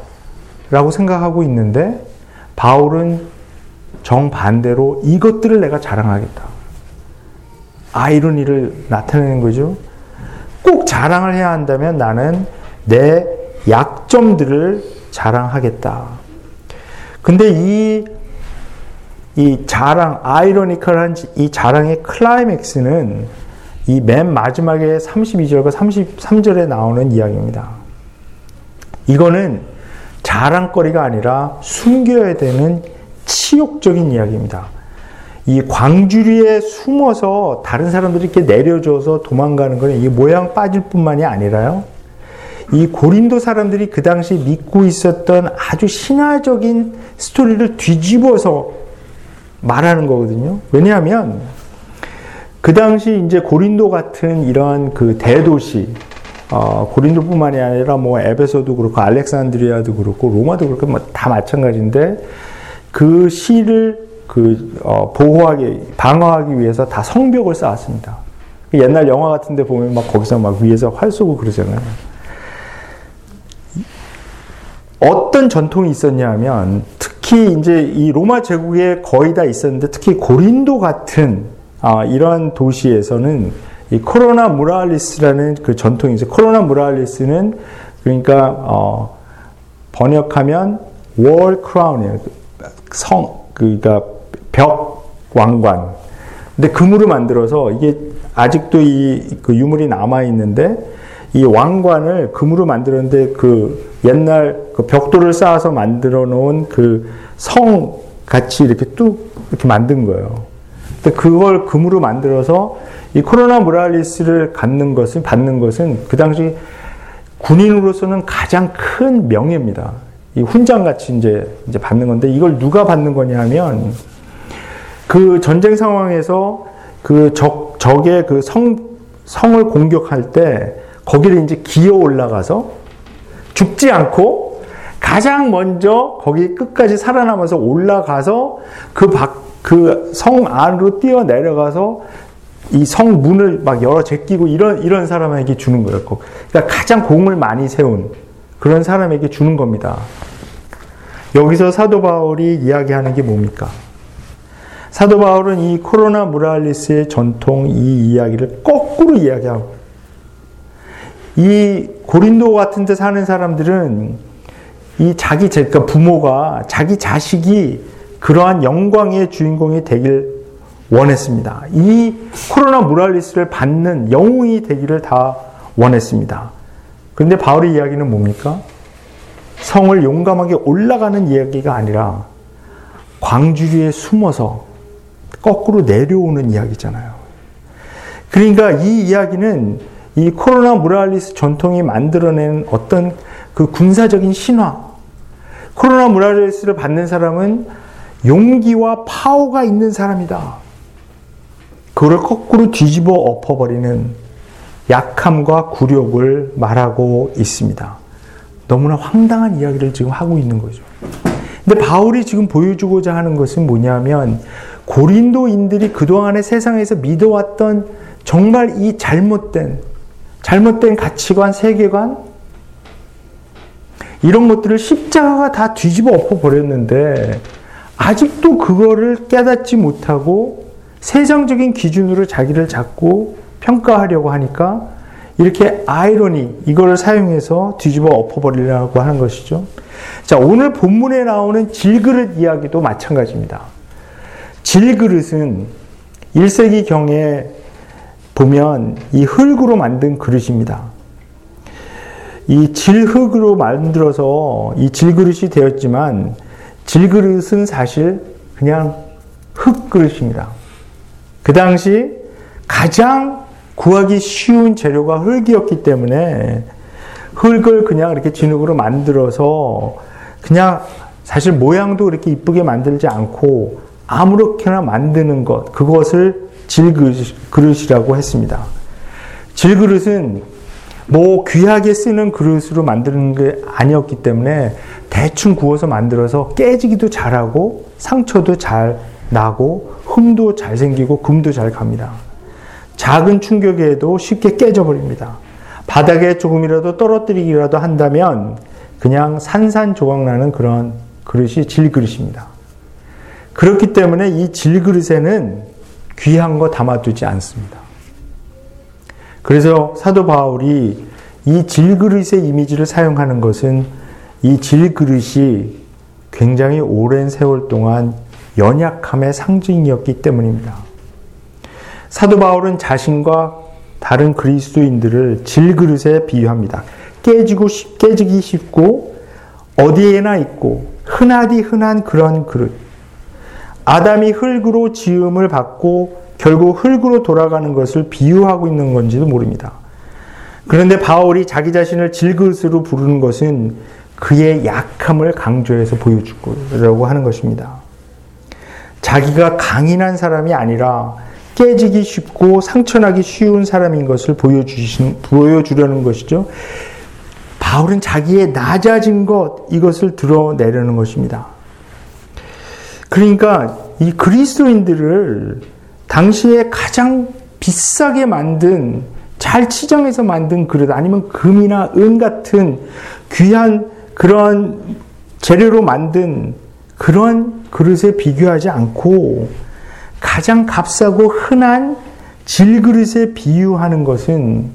라고 생각하고 있는데 바울은 정반대로 이것들을 내가 자랑하겠다. 아이러니를 나타내는 거죠. 꼭 자랑을 해야 한다면 나는 내 약점들을 자랑하겠다. 근데 이, 이 자랑, 아이러니컬한 이 자랑의 클라이맥스는 이 맨 마지막에 32절과 33절에 나오는 이야기입니다. 이거는 자랑거리가 아니라 숨겨야 되는 치욕적인 이야기입니다. 이 광주리에 숨어서 다른 사람들이 이렇게 내려줘서 도망가는 거는 이 모양 빠질 뿐만이 아니라요. 이 고린도 사람들이 그 당시 믿고 있었던 아주 신화적인 스토리를 뒤집어서 말하는 거거든요. 왜냐하면 그 당시 이제 고린도 같은 이런 그 대도시, 어, 고린도뿐만이 아니라 뭐 에베소도 그렇고 알렉산드리아도 그렇고 로마도 그렇고 뭐 다 마찬가지인데 그 시를 그 어, 보호하기 방어하기 위해서 다 성벽을 쌓았습니다. 옛날 영화 같은데 보면 막 거기서 막 위에서 활 쏘고 그러잖아요. 어떤 전통이 있었냐면 특히 이제 이 로마 제국에 거의 다 있었는데 특히 고린도 같은 아, 이러한 도시에서는 이 코로나 무랄리스라는 그 전통이 있어요. 코로나 무랄리스는 그러니까 어, 번역하면 월 크라운이에요. 성 그러니까 벽 왕관. 근데 금으로 만들어서 이게 아직도 이 그 유물이 남아 있는데 이 왕관을 금으로 만들었는데 그 옛날 그 벽돌을 쌓아서 만들어 놓은 그 성 같이 이렇게 뚝 이렇게 만든 거예요. 근데 그걸 금으로 만들어서 이 코로나 모랄리스를 갖는 것은 받는 것은 그 당시 군인으로서는 가장 큰 명예입니다. 이 훈장 같이 이제 이제 받는 건데 이걸 누가 받는 거냐면 그 전쟁 상황에서 그 적, 적의 그 성, 성을 공격할 때 거기를 이제 기어 올라가서 죽지 않고 가장 먼저 거기 끝까지 살아남아서 올라가서 그 밖, 그 성 안으로 뛰어 내려가서 이 성 문을 막 열어 제끼고 이런 이런 사람에게 주는 거였고, 그러니까 가장 공을 많이 세운 그런 사람에게 주는 겁니다. 여기서 사도 바울이 이야기하는 게 뭡니까? 사도 바울은 이 코로나 무랄리스의 전통 이 이야기를 거꾸로 이야기하고 이 고린도 같은 데 사는 사람들은 이 자기 그러니까 부모가 자기 자식이 그러한 영광의 주인공이 되길 원했습니다. 이 코로나 무랄리스를 받는 영웅이 되기를 다 원했습니다. 그런데 바울의 이야기는 뭡니까? 성을 용감하게 올라가는 이야기가 아니라 광주리에 숨어서 거꾸로 내려오는 이야기잖아요. 그러니까 이 이야기는 이 코로나 무랄리스 전통이 만들어낸 어떤 그 군사적인 신화. 코로나 무랄리스를 받는 사람은 용기와 파워가 있는 사람이다. 그걸 거꾸로 뒤집어 엎어버리는 약함과 굴욕을 말하고 있습니다. 너무나 황당한 이야기를 지금 하고 있는 거죠. 근데 바울이 지금 보여주고자 하는 것은 뭐냐면 고린도인들이 그동안의 세상에서 믿어왔던 정말 이 잘못된 잘못된 가치관, 세계관 이런 것들을 십자가가 다 뒤집어 엎어 버렸는데 아직도 그거를 깨닫지 못하고 세상적인 기준으로 자기를 잡고 평가하려고 하니까 이렇게 아이러니 이거를 사용해서 뒤집어 엎어버리려고 하는 것이죠. 자 오늘 본문에 나오는 질그릇 이야기도 마찬가지입니다. 질그릇은 1세기 경에 보면 이 흙으로 만든 그릇입니다. 이 질흙으로 만들어서 이 질그릇이 되었지만 질그릇은 사실 그냥 흙그릇입니다. 그 당시 가장 구하기 쉬운 재료가 흙이었기 때문에 흙을 그냥 이렇게 진흙으로 만들어서 그냥 사실 모양도 그렇게 이쁘게 만들지 않고 아무렇게나 만드는 것, 그것을 질그릇이라고 했습니다. 질그릇은 뭐 귀하게 쓰는 그릇으로 만드는 게 아니었기 때문에 대충 구워서 만들어서 깨지기도 잘하고 상처도 잘 나고 흠도 잘 생기고 금도 잘 갑니다. 작은 충격에도 쉽게 깨져버립니다. 바닥에 조금이라도 떨어뜨리기라도 한다면 그냥 산산조각 나는 그런 그릇이 질그릇입니다. 그렇기 때문에 이 질그릇에는 귀한 거 담아두지 않습니다. 그래서 사도 바울이 이 질그릇의 이미지를 사용하는 것은 이 질그릇이 굉장히 오랜 세월 동안 연약함의 상징이었기 때문입니다. 사도 바울은 자신과 다른 그리스도인들을 질그릇에 비유합니다. 깨지고 깨지기 쉽고 어디에나 있고 흔하디 흔한 그런 그릇. 아담이 흙으로 지음을 받고 결국 흙으로 돌아가는 것을 비유하고 있는 건지도 모릅니다. 그런데 바울이 자기 자신을 질그릇으로 부르는 것은 그의 약함을 강조해서 보여주려고 하는 것입니다. 자기가 강인한 사람이 아니라 깨지기 쉽고 상처나기 쉬운 사람인 것을 보여주신, 보여주려는 것이죠. 바울은 자기의 낮아진 것, 이것을 드러내려는 것입니다. 그러니까 이 그리스도인들을 당시에 가장 비싸게 만든 잘 치장해서 만든 그릇 아니면 금이나 은 같은 귀한 그런 재료로 만든 그런 그릇에 비교하지 않고 가장 값싸고 흔한 질그릇에 비유하는 것은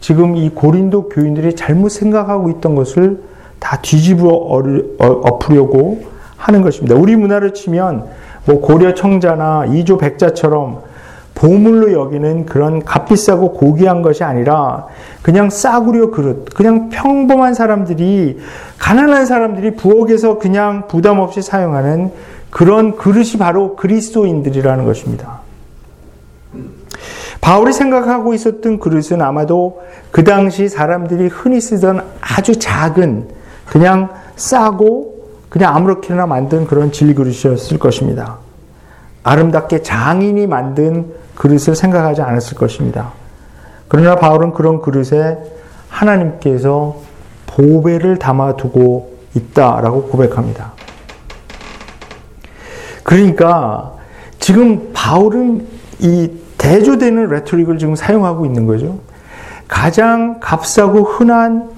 지금 이 고린도 교인들이 잘못 생각하고 있던 것을 다 뒤집어 엎으려고 하는 것입니다. 우리 문화를 치면 뭐 고려 청자나 이조 백자처럼 보물로 여기는 그런 값비싸고 고귀한 것이 아니라 그냥 싸구려 그릇, 그냥 평범한 사람들이 가난한 사람들이 부엌에서 그냥 부담 없이 사용하는 그런 그릇이 바로 그리스도인들이라는 것입니다. 바울이 생각하고 있었던 그릇은 아마도 그 당시 사람들이 흔히 쓰던 아주 작은 그냥 싸고 그냥 아무렇게나 만든 그런 질그릇이었을 것입니다. 아름답게 장인이 만든 그릇을 생각하지 않았을 것입니다. 그러나 바울은 그런 그릇에 하나님께서 보배를 담아두고 있다라고 고백합니다. 그러니까 지금 바울은 이 대조되는 레토릭을 지금 사용하고 있는 거죠. 가장 값싸고 흔한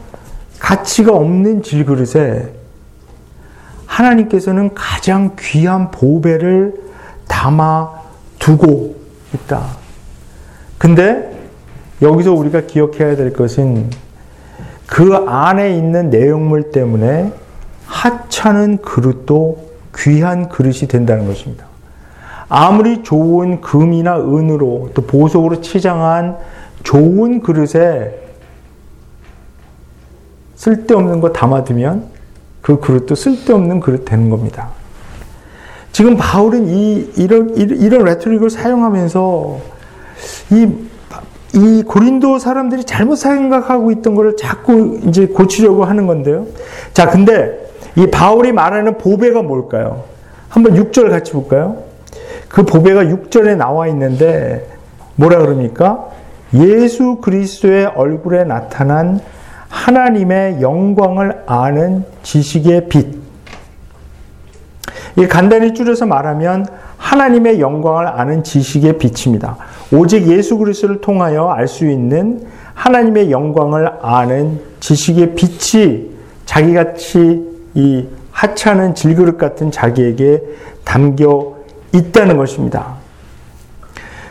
가치가 없는 질그릇에 하나님께서는 가장 귀한 보배를 담아 두고 있다. 근데 여기서 우리가 기억해야 될 것은 그 안에 있는 내용물 때문에 하찮은 그릇도 귀한 그릇이 된다는 것입니다. 아무리 좋은 금이나 은으로 또 보석으로 치장한 좋은 그릇에 쓸데없는 거 담아두면 그 그릇도 쓸데없는 그릇 되는 겁니다. 지금 바울은 이, 이런, 이런 레토릭을 사용하면서 이, 이 고린도 사람들이 잘못 생각하고 있던 것을 자꾸 이제 고치려고 하는 건데요. 자, 근데 이 바울이 말하는 보배가 뭘까요? 한번 6절 같이 볼까요? 그 보배가 6절에 나와 있는데 뭐라 그럽니까? 예수 그리스도의 얼굴에 나타난 하나님의 영광을 아는 지식의 빛. 이 간단히 줄여서 말하면 하나님의 영광을 아는 지식의 빛입니다. 오직 예수 그리스도를 통하여 알 수 있는 하나님의 영광을 아는 지식의 빛이 자기같이 이 하찮은 질그릇 같은 자기에게 담겨 있다는 것입니다.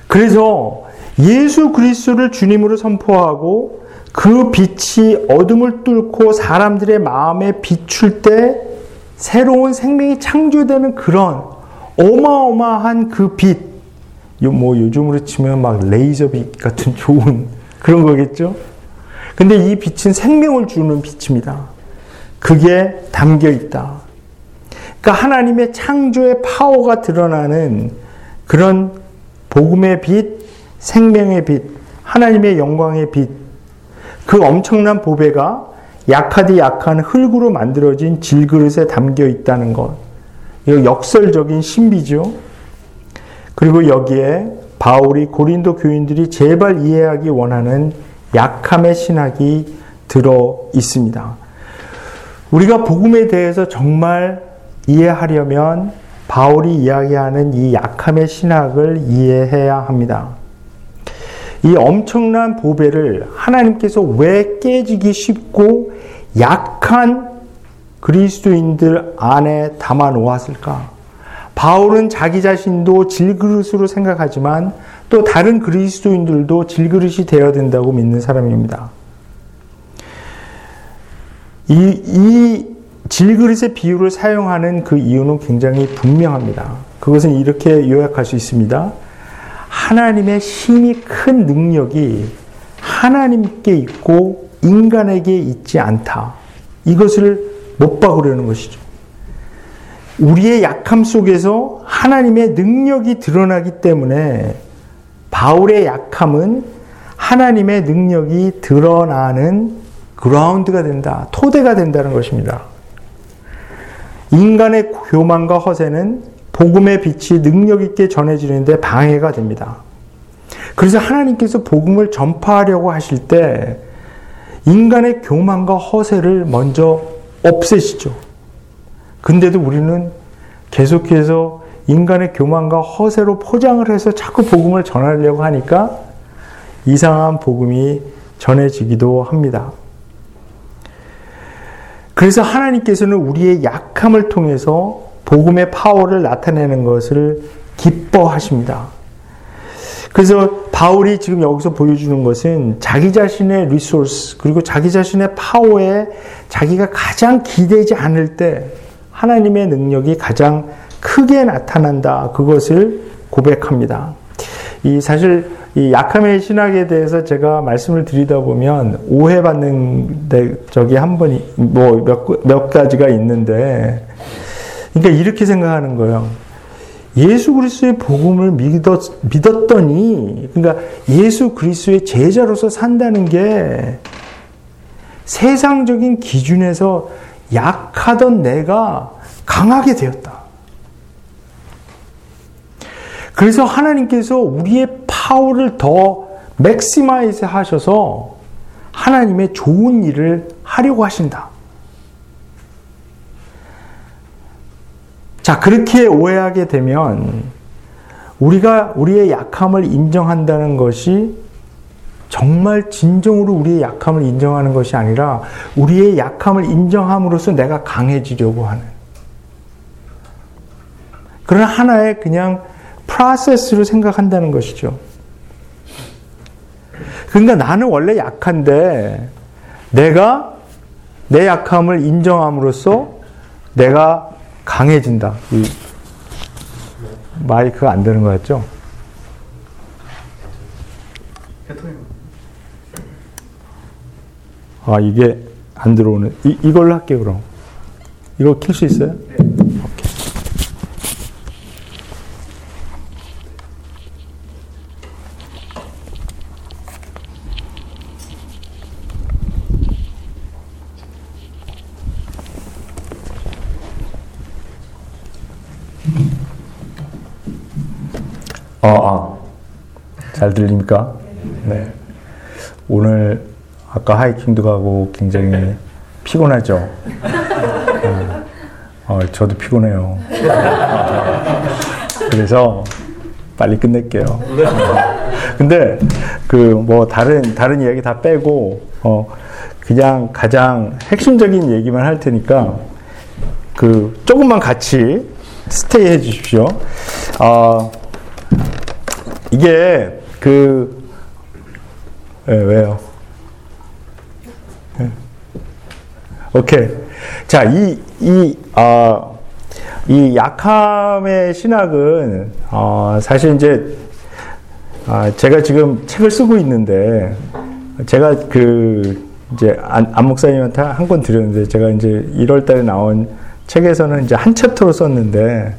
그래서 예수 그리스도를 주님으로 선포하고 그 빛이 어둠을 뚫고 사람들의 마음에 비출 때 새로운 생명이 창조되는 그런 어마어마한 그 빛. 뭐 요즘으로 치면 막 레이저 빛 같은 좋은 그런 거겠죠? 근데 이 빛은 생명을 주는 빛입니다. 그게 담겨 있다. 그러니까 하나님의 창조의 파워가 드러나는 그런 복음의 빛, 생명의 빛, 하나님의 영광의 빛, 그 엄청난 보배가 약하디 약한 흙으로 만들어진 질그릇에 담겨 있다는 것. 이거 역설적인 신비죠. 그리고 여기에 바울이 고린도 교인들이 제발 이해하기 원하는 약함의 신학이 들어 있습니다. 우리가 복음에 대해서 정말 이해하려면 바울이 이야기하는 이 약함의 신학을 이해해야 합니다. 이 엄청난 보배를 하나님께서 왜 깨지기 쉽고 약한 그리스도인들 안에 담아 놓았을까? 바울은 자기 자신도 질그릇으로 생각하지만 또 다른 그리스도인들도 질그릇이 되어야 된다고 믿는 사람입니다. 이, 이 질그릇의 비유를 사용하는 그 이유는 굉장히 분명합니다. 그것은 이렇게 요약할 수 있습니다. 하나님의 힘이 큰 능력이 하나님께 있고 인간에게 있지 않다. 이것을 못 박으려는 것이죠. 우리의 약함 속에서 하나님의 능력이 드러나기 때문에 바울의 약함은 하나님의 능력이 드러나는 그라운드가 된다. 토대가 된다는 것입니다. 인간의 교만과 허세는 복음의 빛이 능력 있게 전해지는데 방해가 됩니다. 그래서 하나님께서 복음을 전파하려고 하실 때 인간의 교만과 허세를 먼저 없애시죠. 근데도 우리는 계속해서 인간의 교만과 허세로 포장을 해서 자꾸 복음을 전하려고 하니까 이상한 복음이 전해지기도 합니다. 그래서 하나님께서는 우리의 약함을 통해서 복음의 파워를 나타내는 것을 기뻐하십니다. 그래서 바울이 지금 여기서 보여주는 것은 자기 자신의 리소스 그리고 자기 자신의 파워에 자기가 가장 기대지 않을 때 하나님의 능력이 가장 크게 나타난다. 그것을 고백합니다. 이 사실 이 약함의 신학에 대해서 제가 말씀을 드리다 보면 오해받는 적이 한 번이 뭐 몇 몇 가지가 있는데 그러니까 이렇게 생각하는 거예요. 예수 그리스도의 복음을 믿었, 믿었더니 그러니까 예수 그리스도의 제자로서 산다는 게 세상적인 기준에서 약하던 내가 강하게 되었다. 그래서 하나님께서 우리의 파워를 더 maximize 하셔서 하나님의 좋은 일을 하려고 하신다. 자, 그렇게 오해하게 되면 우리가 우리의 약함을 인정한다는 것이 정말 진정으로 우리의 약함을 인정하는 것이 아니라 우리의 약함을 인정함으로써 내가 강해지려고 하는 그런 하나의 그냥 프로세스로 생각한다는 것이죠. 그러니까 나는 원래 약한데 내가 내 약함을 인정함으로써 내가 강해진다. 마이크가 안 되는 것 같죠? 아, 이게 안 들어오는, 이, 이걸로 할게요, 그럼. 이거 킬 수 있어요? 네. 오케이. 어, 아. 잘 들립니까? 네. 오늘 아까 하이킹도 가고 굉장히 피곤하죠? 어, 어, 저도 피곤해요. 그래서 빨리 끝낼게요. 근데 그 뭐 다른 다른 이야기 다 빼고 어 그냥 가장 핵심적인 얘기만 할 테니까 그 조금만 같이 스테이 해 주십시오. 어, 이게 그 네, 왜요? 네. 오케이. 자, 이, 이, 어, 이 약함의 신학은, 어, 사실 이제, 아, 제가 지금 책을 쓰고 있는데, 제가 그, 이제, 안, 안 목사님한테 한 권 드렸는데, 제가 이제 1월 달에 나온 책에서는 이제 한 챕터로 썼는데,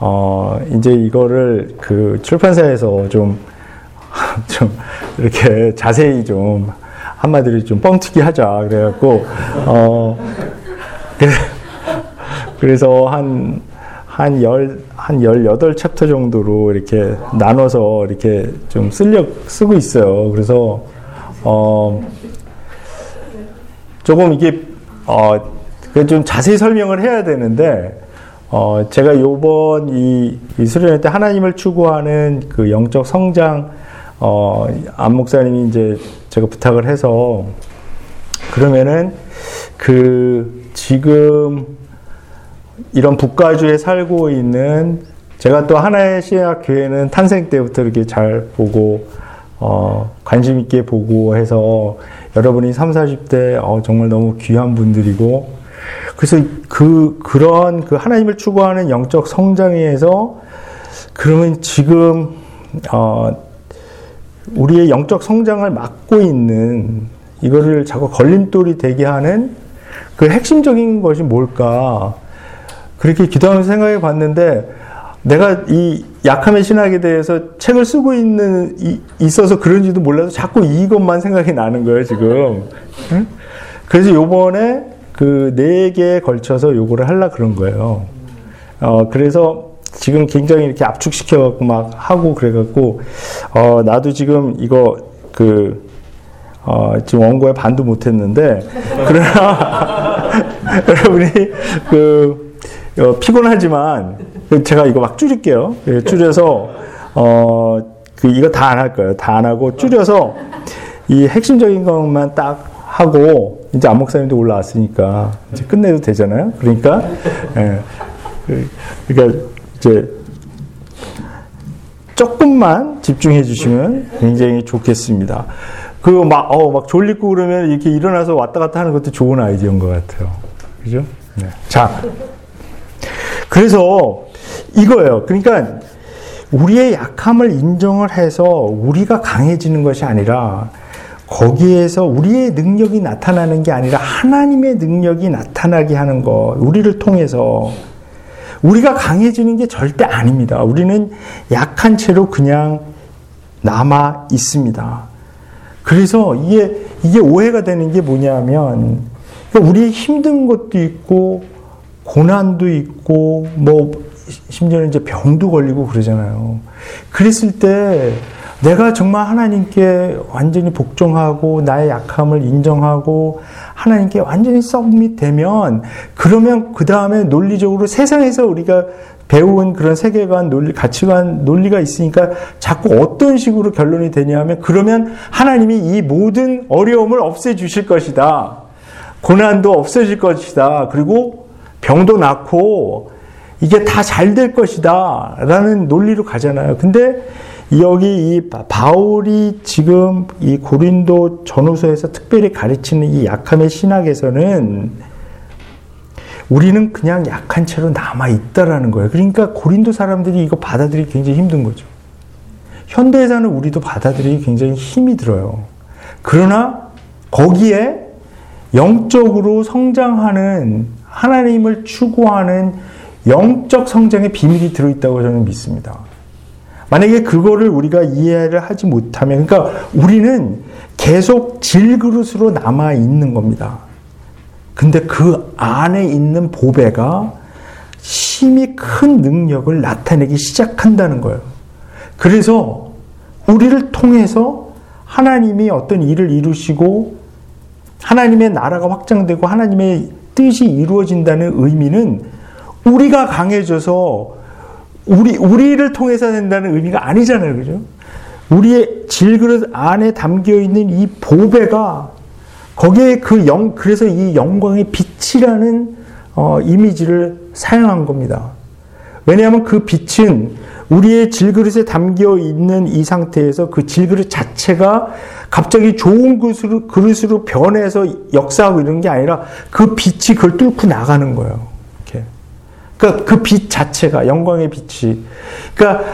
어, 이제 이거를 그 출판사에서 좀, 좀, 이렇게 자세히 좀, 한마디로 좀 뻥튀기 하자. 그래갖고, 어, 그래서 한, 한 열, 한 열여덟 챕터 정도로 이렇게 나눠서 이렇게 좀 쓸려, 쓰고 있어요. 그래서, 어, 조금 이게, 어, 좀 자세히 설명을 해야 되는데, 어, 제가 요번 이, 이 수련회 때 하나님을 추구하는 그 영적 성장, 어, 안 목사님이 이제 제가 부탁을 해서, 그러면은 그 지금 이런 북가주에 살고 있는 제가 또 하나의 시학 교회는 탄생 때부터 이렇게 잘 보고 어, 관심 있게 보고 해서 여러분이 3, 40대 어, 정말 너무 귀한 분들이고 그래서 그 그런 그 하나님을 추구하는 영적 성장에서 그러면 지금 어, 우리의 영적 성장을 막고 있는 이거를 자꾸 걸림돌이 되게 하는 그 핵심적인 것이 뭘까? 그렇게 기도하면서 생각해 봤는데 내가 이 약함의 신학에 대해서 책을 쓰고 있는 이, 있어서 그런지도 몰라서 자꾸 이것만 생각이 나는 거예요 지금. 응? 그래서 요번에 그 네 개에 걸쳐서 요거를 하려 그런 거예요. 어 그래서 지금 굉장히 이렇게 압축시켜 갖고 막 하고 그래 갖고 어 나도 지금 이거 그 어, 지금 원고에 반도 못했는데 그러나 여러분이 그 어, 피곤하지만 제가 이거 막 줄일게요. 예, 줄여서 어, 그 이거 다 안 할 거예요. 다 안 하고 줄여서 이 핵심적인 것만 딱 하고 이제 안 목사님도 올라왔으니까 이제 끝내도 되잖아요. 그러니까 예, 그, 그러니까 이제 조금만 집중해 주시면 굉장히 좋겠습니다. 그 막, 어, 막 졸리고 그러면 이렇게 일어나서 왔다 갔다 하는 것도 좋은 아이디어인 것 같아요. 그죠? 네. 자. 그래서 이거예요. 그러니까 우리의 약함을 인정을 해서 우리가 강해지는 것이 아니라 거기에서 우리의 능력이 나타나는 게 아니라 하나님의 능력이 나타나게 하는 것, 우리를 통해서 우리가 강해지는 게 절대 아닙니다. 우리는 약한 채로 그냥 남아 있습니다. 그래서 이게, 이게 오해가 되는 게 뭐냐면, 그러니까 우리의 힘든 것도 있고, 고난도 있고, 뭐, 심지어는 이제 병도 걸리고 그러잖아요. 그랬을 때, 내가 정말 하나님께 완전히 복종하고 나의 약함을 인정하고 하나님께 완전히 서밋 되면 그러면 그 다음에 논리적으로 세상에서 우리가 배운 그런 세계관, 논리, 가치관, 논리가 있으니까 자꾸 어떤 식으로 결론이 되냐면 그러면 하나님이 이 모든 어려움을 없애주실 것이다. 고난도 없어질 것이다. 그리고 병도 낫고 이게 다 잘 될 것이다. 라는 논리로 가잖아요. 근데 여기 이 바울이 지금 이 고린도 전후서에서 특별히 가르치는 이 약함의 신학에서는 우리는 그냥 약한 채로 남아 있다라는 거예요. 그러니까 고린도 사람들이 이거 받아들이기 굉장히 힘든 거죠. 현대에서는 우리도 받아들이기 굉장히 힘이 들어요. 그러나 거기에 영적으로 성장하는 하나님을 추구하는 영적 성장의 비밀이 들어있다고 저는 믿습니다. 만약에 그거를 우리가 이해를 하지 못하면, 그러니까 우리는 계속 질그릇으로 남아 있는 겁니다. 근데 그 안에 있는 보배가 심히 큰 능력을 나타내기 시작한다는 거예요. 그래서 우리를 통해서 하나님이 어떤 일을 이루시고 하나님의 나라가 확장되고 하나님의 뜻이 이루어진다는 의미는 우리가 강해져서 우리, 우리를 통해서 된다는 의미가 아니잖아요. 그죠? 우리의 질그릇 안에 담겨 있는 이 보배가 거기에 그 영, 그래서 이 영광의 빛이라는 어, 이미지를 사용한 겁니다. 왜냐하면 그 빛은 우리의 질그릇에 담겨 있는 이 상태에서 그 질그릇 자체가 갑자기 좋은 그릇으로, 그릇으로 변해서 역사하고 이런 게 아니라 그 빛이 그걸 뚫고 나가는 거예요. 이렇게. 그러니까 그 빛 자체가 영광의 빛이. 그러니까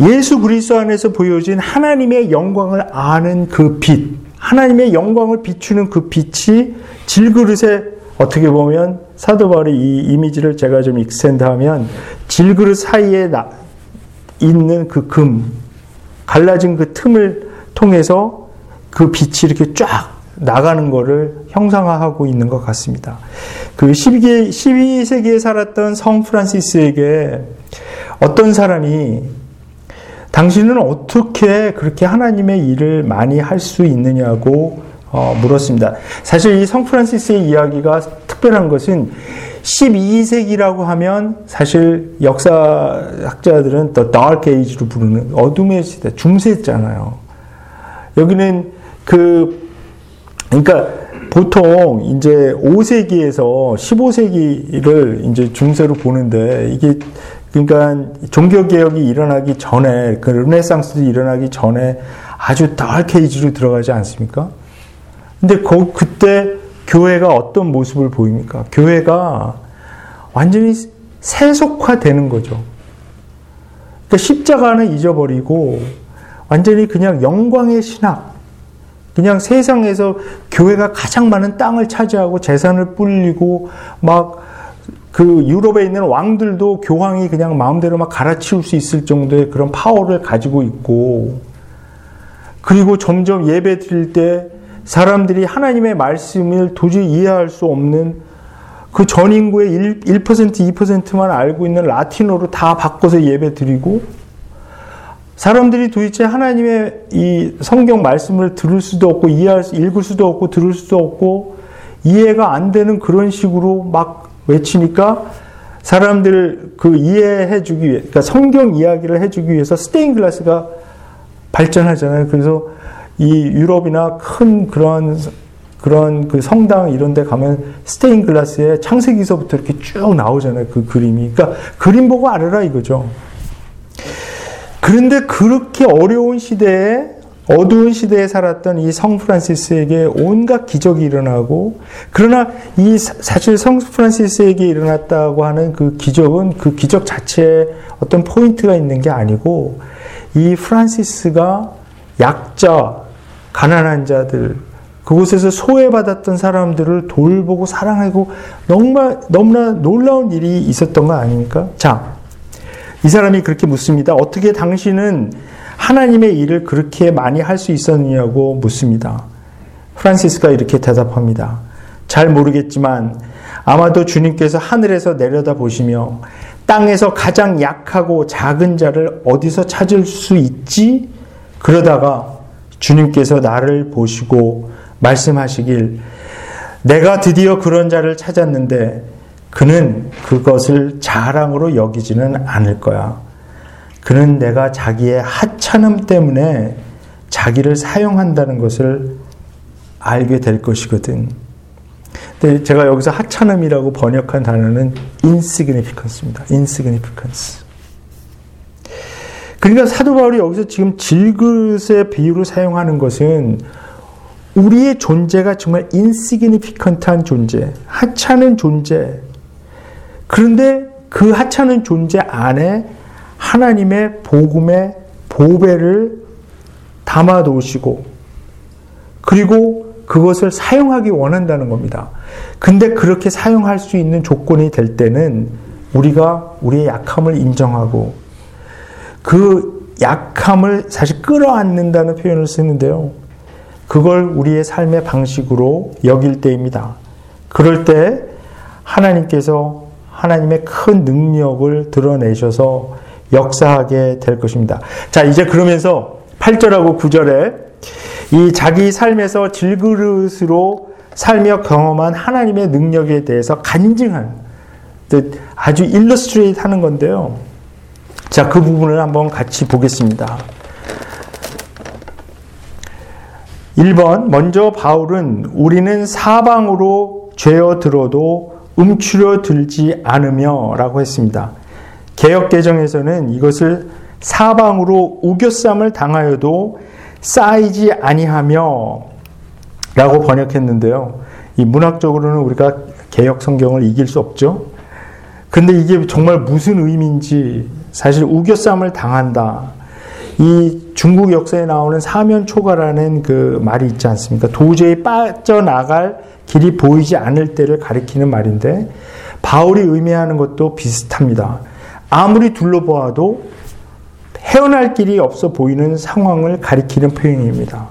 예수 그리스도 안에서 보여진 하나님의 영광을 아는 그 빛, 하나님의 영광을 비추는 그 빛이 질그릇에 어떻게 보면 사도 바울의 이 이미지를 제가 좀 익스텐드하면 질그릇 사이에 나, 있는 그 금, 갈라진 그 틈을 통해서 그 빛이 이렇게 쫙 나가는 것을 형상화하고 있는 것 같습니다. 그 12개, 12세기에 살았던 성 프란시스에게 어떤 사람이 당신은 어떻게 그렇게 하나님의 일을 많이 할 수 있느냐고 어, 물었습니다. 사실 이 성 프란시스의 이야기가 특별한 것은 12세기라고 하면 사실 역사학자들은 더 다크 에이지로 부르는 어둠의 시대, 중세잖아요. 여기는 그 그러니까 보통 이제 5세기에서 15세기를 이제 중세로 보는데 이게 그러니까 종교 개혁이 일어나기 전에 그 르네상스도 일어나기 전에 아주 다크 에이지로 들어가지 않습니까? 근데 그 그때 교회가 어떤 모습을 보입니까? 교회가 완전히 세속화되는 거죠. 그러니까 십자가는 잊어버리고 완전히 그냥 영광의 신학, 그냥 세상에서 교회가 가장 많은 땅을 차지하고 재산을 불리고 막 그 유럽에 있는 왕들도 교황이 그냥 마음대로 막 갈아치울 수 있을 정도의 그런 파워를 가지고 있고 그리고 점점 예배 드릴 때 사람들이 하나님의 말씀을 도저히 이해할 수 없는 그 전 인구의 1, 1% 2%만 알고 있는 라틴어로 다 바꿔서 예배 드리고 사람들이 도대체 하나님의 이 성경 말씀을 들을 수도 없고 이해할 수, 읽을 수도 없고 들을 수도 없고 이해가 안 되는 그런 식으로 막 외치니까 사람들 그 이해해 주기 위해 그러니까 성경 이야기를 해 주기 위해서 스테인 글라스가 발전하잖아요. 그래서 이 유럽이나 큰 그런 그런 그 성당 이런 데 가면 스테인 글라스에 창세기서부터 이렇게 쭉 나오잖아요. 그 그림이. 그러니까 그림 보고 알아라 이거죠. 그런데 그렇게 어려운 시대에 어두운 시대에 살았던 이 성 프란시스에게 온갖 기적이 일어나고 그러나 이 사실 성 프란시스에게 일어났다고 하는 그 기적은 그 기적 자체에 어떤 포인트가 있는 게 아니고 이 프란시스가 약자 가난한 자들, 그곳에서 소외받았던 사람들을 돌보고 사랑하고 너무나, 너무나 놀라운 일이 있었던 거 아닙니까? 자, 이 사람이 그렇게 묻습니다. 어떻게 당신은 하나님의 일을 그렇게 많이 할 수 있었느냐고 묻습니다. 프란시스가 이렇게 대답합니다. 잘 모르겠지만 아마도 주님께서 하늘에서 내려다 보시며 땅에서 가장 약하고 작은 자를 어디서 찾을 수 있지? 그러다가 주님께서 나를 보시고 말씀하시길 내가 드디어 그런 자를 찾았는데 그는 그것을 자랑으로 여기지는 않을 거야. 그는 내가 자기의 하찮음 때문에 자기를 사용한다는 것을 알게 될 것이거든. 근데 제가 여기서 하찮음이라고 번역한 단어는 insignificance입니다. insignificance. 그러니까 사도 바울이 여기서 지금 질그릇의 비유로 사용하는 것은 우리의 존재가 정말 insignificant한 존재, 하찮은 존재. 그런데 그 하찮은 존재 안에 하나님의 복음의 보배를 담아 놓으시고 그리고 그것을 사용하기 원한다는 겁니다. 근데 그렇게 사용할 수 있는 조건이 될 때는 우리가 우리의 약함을 인정하고 그 약함을 사실 끌어안는다는 표현을 쓰는데요. 그걸 우리의 삶의 방식으로 여길 때입니다. 그럴 때 하나님께서 하나님의 큰 능력을 드러내셔서 역사하게 될 것입니다. 자, 이제 그러면서 8절하고 9절에 이 자기 삶에서 질그릇으로 살며 경험한 하나님의 능력에 대해서 간증한 아주 일러스트레이트 하는 건데요. 자, 그 부분을 한번 같이 보겠습니다. 1번, 먼저 바울은 우리는 사방으로 죄어 들어도 움츠려 들지 않으며 라고 했습니다. 개혁개정에서는 이것을 사방으로 우겨쌈을 당하여도 쌓이지 아니하며 라고 번역했는데요. 이 문학적으로는 우리가 개혁 성경을 이길 수 없죠. 근데 이게 정말 무슨 의미인지 사실 우겨쌈을 당한다. 이 중국 역사에 나오는 사면초가라는 그 말이 있지 않습니까? 도저히 빠져나갈 길이 보이지 않을 때를 가리키는 말인데 바울이 의미하는 것도 비슷합니다. 아무리 둘러보아도 헤어날 길이 없어 보이는 상황을 가리키는 표현입니다.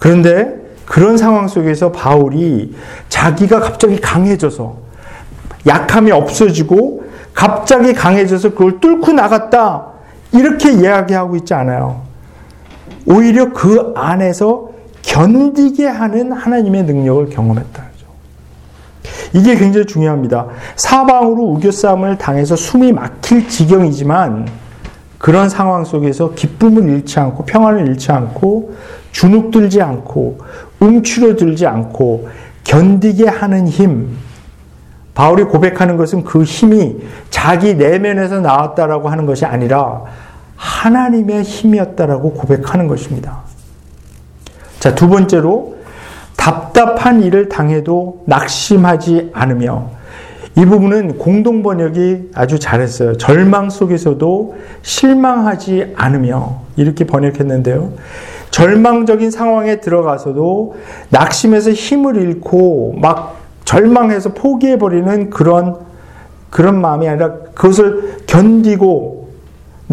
그런데 그런 상황 속에서 바울이 자기가 갑자기 강해져서 약함이 없어지고 갑자기 강해져서 그걸 뚫고 나갔다. 이렇게 이야기하고 있지 않아요. 오히려 그 안에서 견디게 하는 하나님의 능력을 경험했다. 이게 굉장히 중요합니다. 사방으로 우겨싸움을 당해서 숨이 막힐 지경이지만 그런 상황 속에서 기쁨을 잃지 않고 평안을 잃지 않고 주눅들지 않고 움츠러들지 않고 견디게 하는 힘, 바울이 고백하는 것은 그 힘이 자기 내면에서 나왔다라고 하는 것이 아니라 하나님의 힘이었다라고 고백하는 것입니다. 자, 두 번째로 답답한 일을 당해도 낙심하지 않으며 이 부분은 공동 번역이 아주 잘했어요. 절망 속에서도 실망하지 않으며 이렇게 번역했는데요. 절망적인 상황에 들어가서도 낙심해서 힘을 잃고 막 절망해서 포기해버리는 그런, 그런 마음이 아니라 그것을 견디고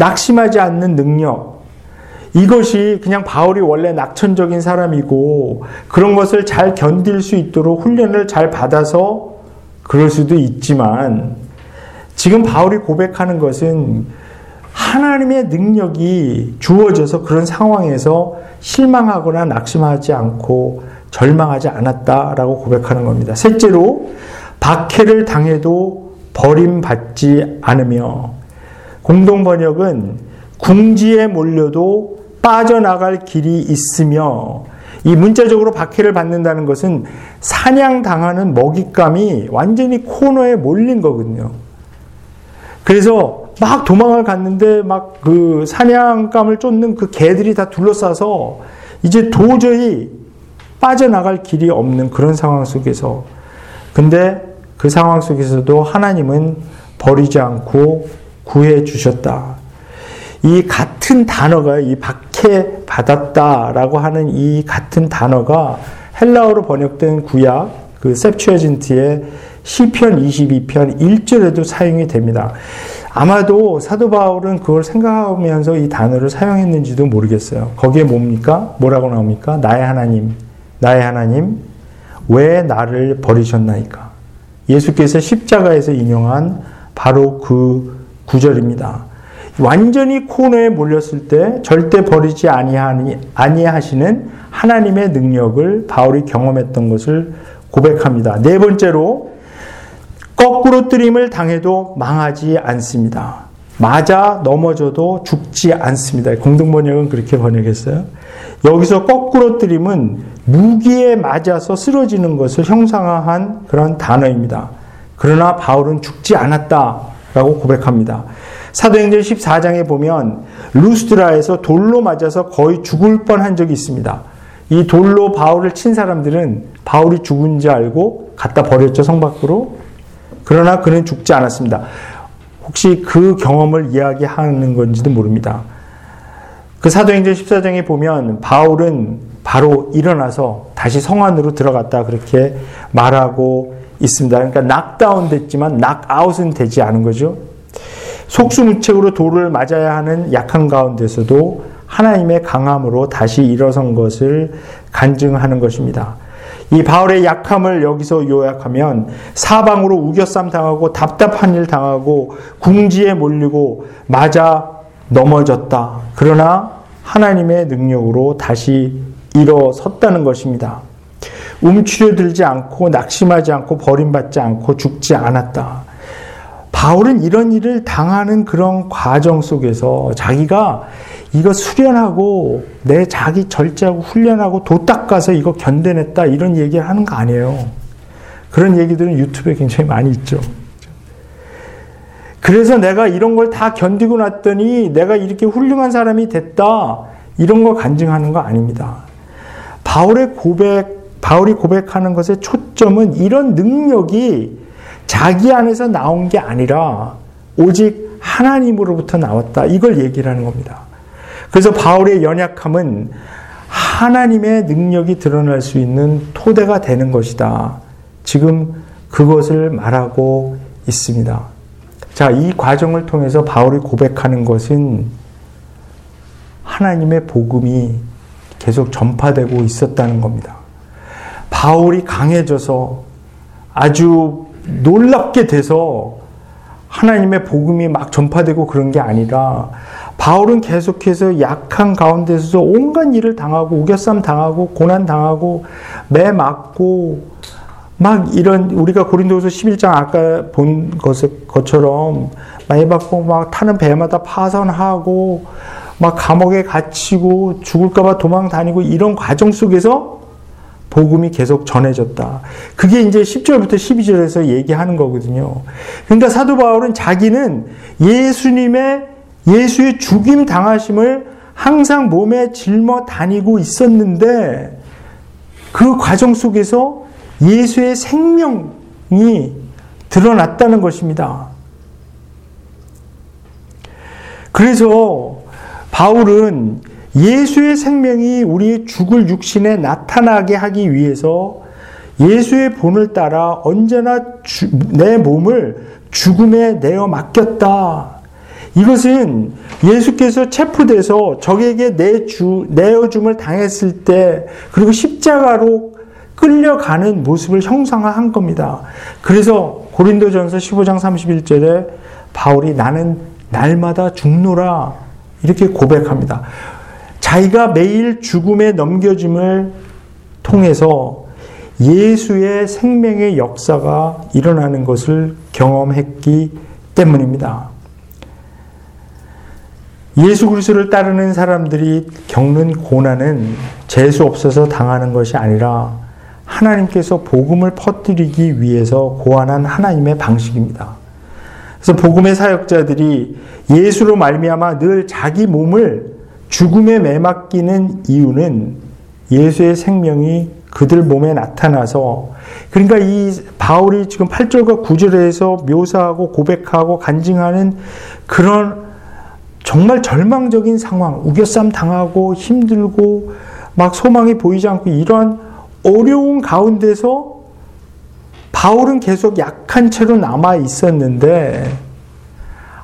낙심하지 않는 능력. 이것이 그냥 바울이 원래 낙천적인 사람이고 그런 것을 잘 견딜 수 있도록 훈련을 잘 받아서 그럴 수도 있지만 지금 바울이 고백하는 것은 하나님의 능력이 주어져서 그런 상황에서 실망하거나 낙심하지 않고 절망하지 않았다라고 고백하는 겁니다. 셋째로 박해를 당해도 버림받지 않으며 공동 번역은 궁지에 몰려도 빠져나갈 길이 있으며 이 문자적으로 박해를 받는다는 것은 사냥당하는 먹잇감이 완전히 코너에 몰린 거거든요. 그래서 막 도망을 갔는데 막 그 사냥감을 쫓는 그 개들이 다 둘러싸서 이제 도저히 빠져나갈 길이 없는 그런 상황 속에서 근데 그 상황 속에서도 하나님은 버리지 않고 구해 주셨다. 이 같은 단어가 이 박해 받았다라고 하는 이 같은 단어가 헬라어로 번역된 구약 그 셉츄어진트의 시편 22편 1절에도 사용이 됩니다. 아마도 사도 바울은 그걸 생각하면서 이 단어를 사용했는지도 모르겠어요. 거기에 뭡니까? 뭐라고 나옵니까? 나의 하나님, 나의 하나님, 왜 나를 버리셨나이까? 예수께서 십자가에서 인용한 바로 그 구절입니다. 완전히 코너에 몰렸을 때 절대 버리지 아니하니 아니하시는 하나님의 능력을 바울이 경험했던 것을 고백합니다. 네 번째로 거꾸로 뜨림을 당해도 망하지 않습니다. 맞아 넘어져도 죽지 않습니다. 공동 번역은 그렇게 번역했어요. 여기서 거꾸로 뜨림은 무기에 맞아서 쓰러지는 것을 형상화한 그런 단어입니다. 그러나 바울은 죽지 않았다 라고 고백합니다. 사도행전 14장에 보면 루스드라에서 돌로 맞아서 거의 죽을 뻔한 적이 있습니다. 이 돌로 바울을 친 사람들은 바울이 죽은 줄 알고 갖다 버렸죠, 성 밖으로. 그러나 그는 죽지 않았습니다. 혹시 그 경험을 이야기하는 건지도 모릅니다. 그 사도행전 14장에 보면 바울은 바로 일어나서 다시 성 안으로 들어갔다 그렇게 말하고 있습니다. 그러니까 낙다운 됐지만 낙아웃은 되지 않은 거죠. 속수무책으로 돌을 맞아야 하는 약한 가운데서도 하나님의 강함으로 다시 일어선 것을 간증하는 것입니다. 이 바울의 약함을 여기서 요약하면 사방으로 우겨쌈 당하고 답답한 일 당하고 궁지에 몰리고 맞아 넘어졌다. 그러나 하나님의 능력으로 다시 일어섰다는 것입니다. 움츠려들지 않고 낙심하지 않고 버림받지 않고 죽지 않았다. 바울은 이런 일을 당하는 그런 과정 속에서 자기가 이거 수련하고 내 자기 절제하고 훈련하고 도 닦아서 이거 견뎌냈다 이런 얘기를 하는 거 아니에요. 그런 얘기들은 유튜브에 굉장히 많이 있죠. 그래서 내가 이런 걸 다 견디고 났더니 내가 이렇게 훌륭한 사람이 됐다 이런 거 간증하는 거 아닙니다. 바울의 고백, 바울이 고백하는 것의 초점은 이런 능력이 자기 안에서 나온 게 아니라 오직 하나님으로부터 나왔다. 이걸 얘기를 하는 겁니다. 그래서 바울의 연약함은 하나님의 능력이 드러날 수 있는 토대가 되는 것이다. 지금 그것을 말하고 있습니다. 자, 이 과정을 통해서 바울이 고백하는 것은 하나님의 복음이 계속 전파되고 있었다는 겁니다. 바울이 강해져서 아주 놀랍게 돼서 하나님의 복음이 막 전파되고 그런 게 아니라 바울은 계속해서 약한 가운데서 온갖 일을 당하고 우겨쌈 당하고 고난 당하고 매 맞고 막 이런 우리가 고린도서 11장 아까 본 것처럼 많이 받고 막 타는 배마다 파선하고 막 감옥에 갇히고 죽을까봐 도망 다니고 이런 과정 속에서 복음이 계속 전해졌다. 그게 이제 10절부터 12절에서 얘기하는 거거든요. 그러니까 사도 바울은 자기는 예수님의 예수의 죽임 당하심을 항상 몸에 짊어 다니고 있었는데 그 과정 속에서 예수의 생명이 드러났다는 것입니다. 그래서 바울은 예수의 생명이 우리의 죽을 육신에 나타나게 하기 위해서 예수의 본을 따라 언제나 주, 내 몸을 죽음에 내어 맡겼다. 이것은 예수께서 체포돼서 적에게 내 주, 내어줌을 당했을 때, 그리고 십자가로 끌려가는 모습을 형상화한 겁니다. 그래서 고린도전서 15장 31절에 바울이 나는 날마다 죽노라 이렇게 고백합니다. 자기가 매일 죽음에 넘겨짐을 통해서 예수의 생명의 역사가 일어나는 것을 경험했기 때문입니다. 예수 그리스도를 따르는 사람들이 겪는 고난은 재수 없어서 당하는 것이 아니라 하나님께서 복음을 퍼뜨리기 위해서 고안한 하나님의 방식입니다. 그래서 복음의 사역자들이 예수로 말미암아 늘 자기 몸을 죽음에 매맡기는 이유는 예수의 생명이 그들 몸에 나타나서 그러니까 이 바울이 지금 8절과 9절에서 묘사하고 고백하고 간증하는 그런 정말 절망적인 상황, 우겨쌈 당하고 힘들고 막 소망이 보이지 않고 이런 어려운 가운데서 바울은 계속 약한 채로 남아 있었는데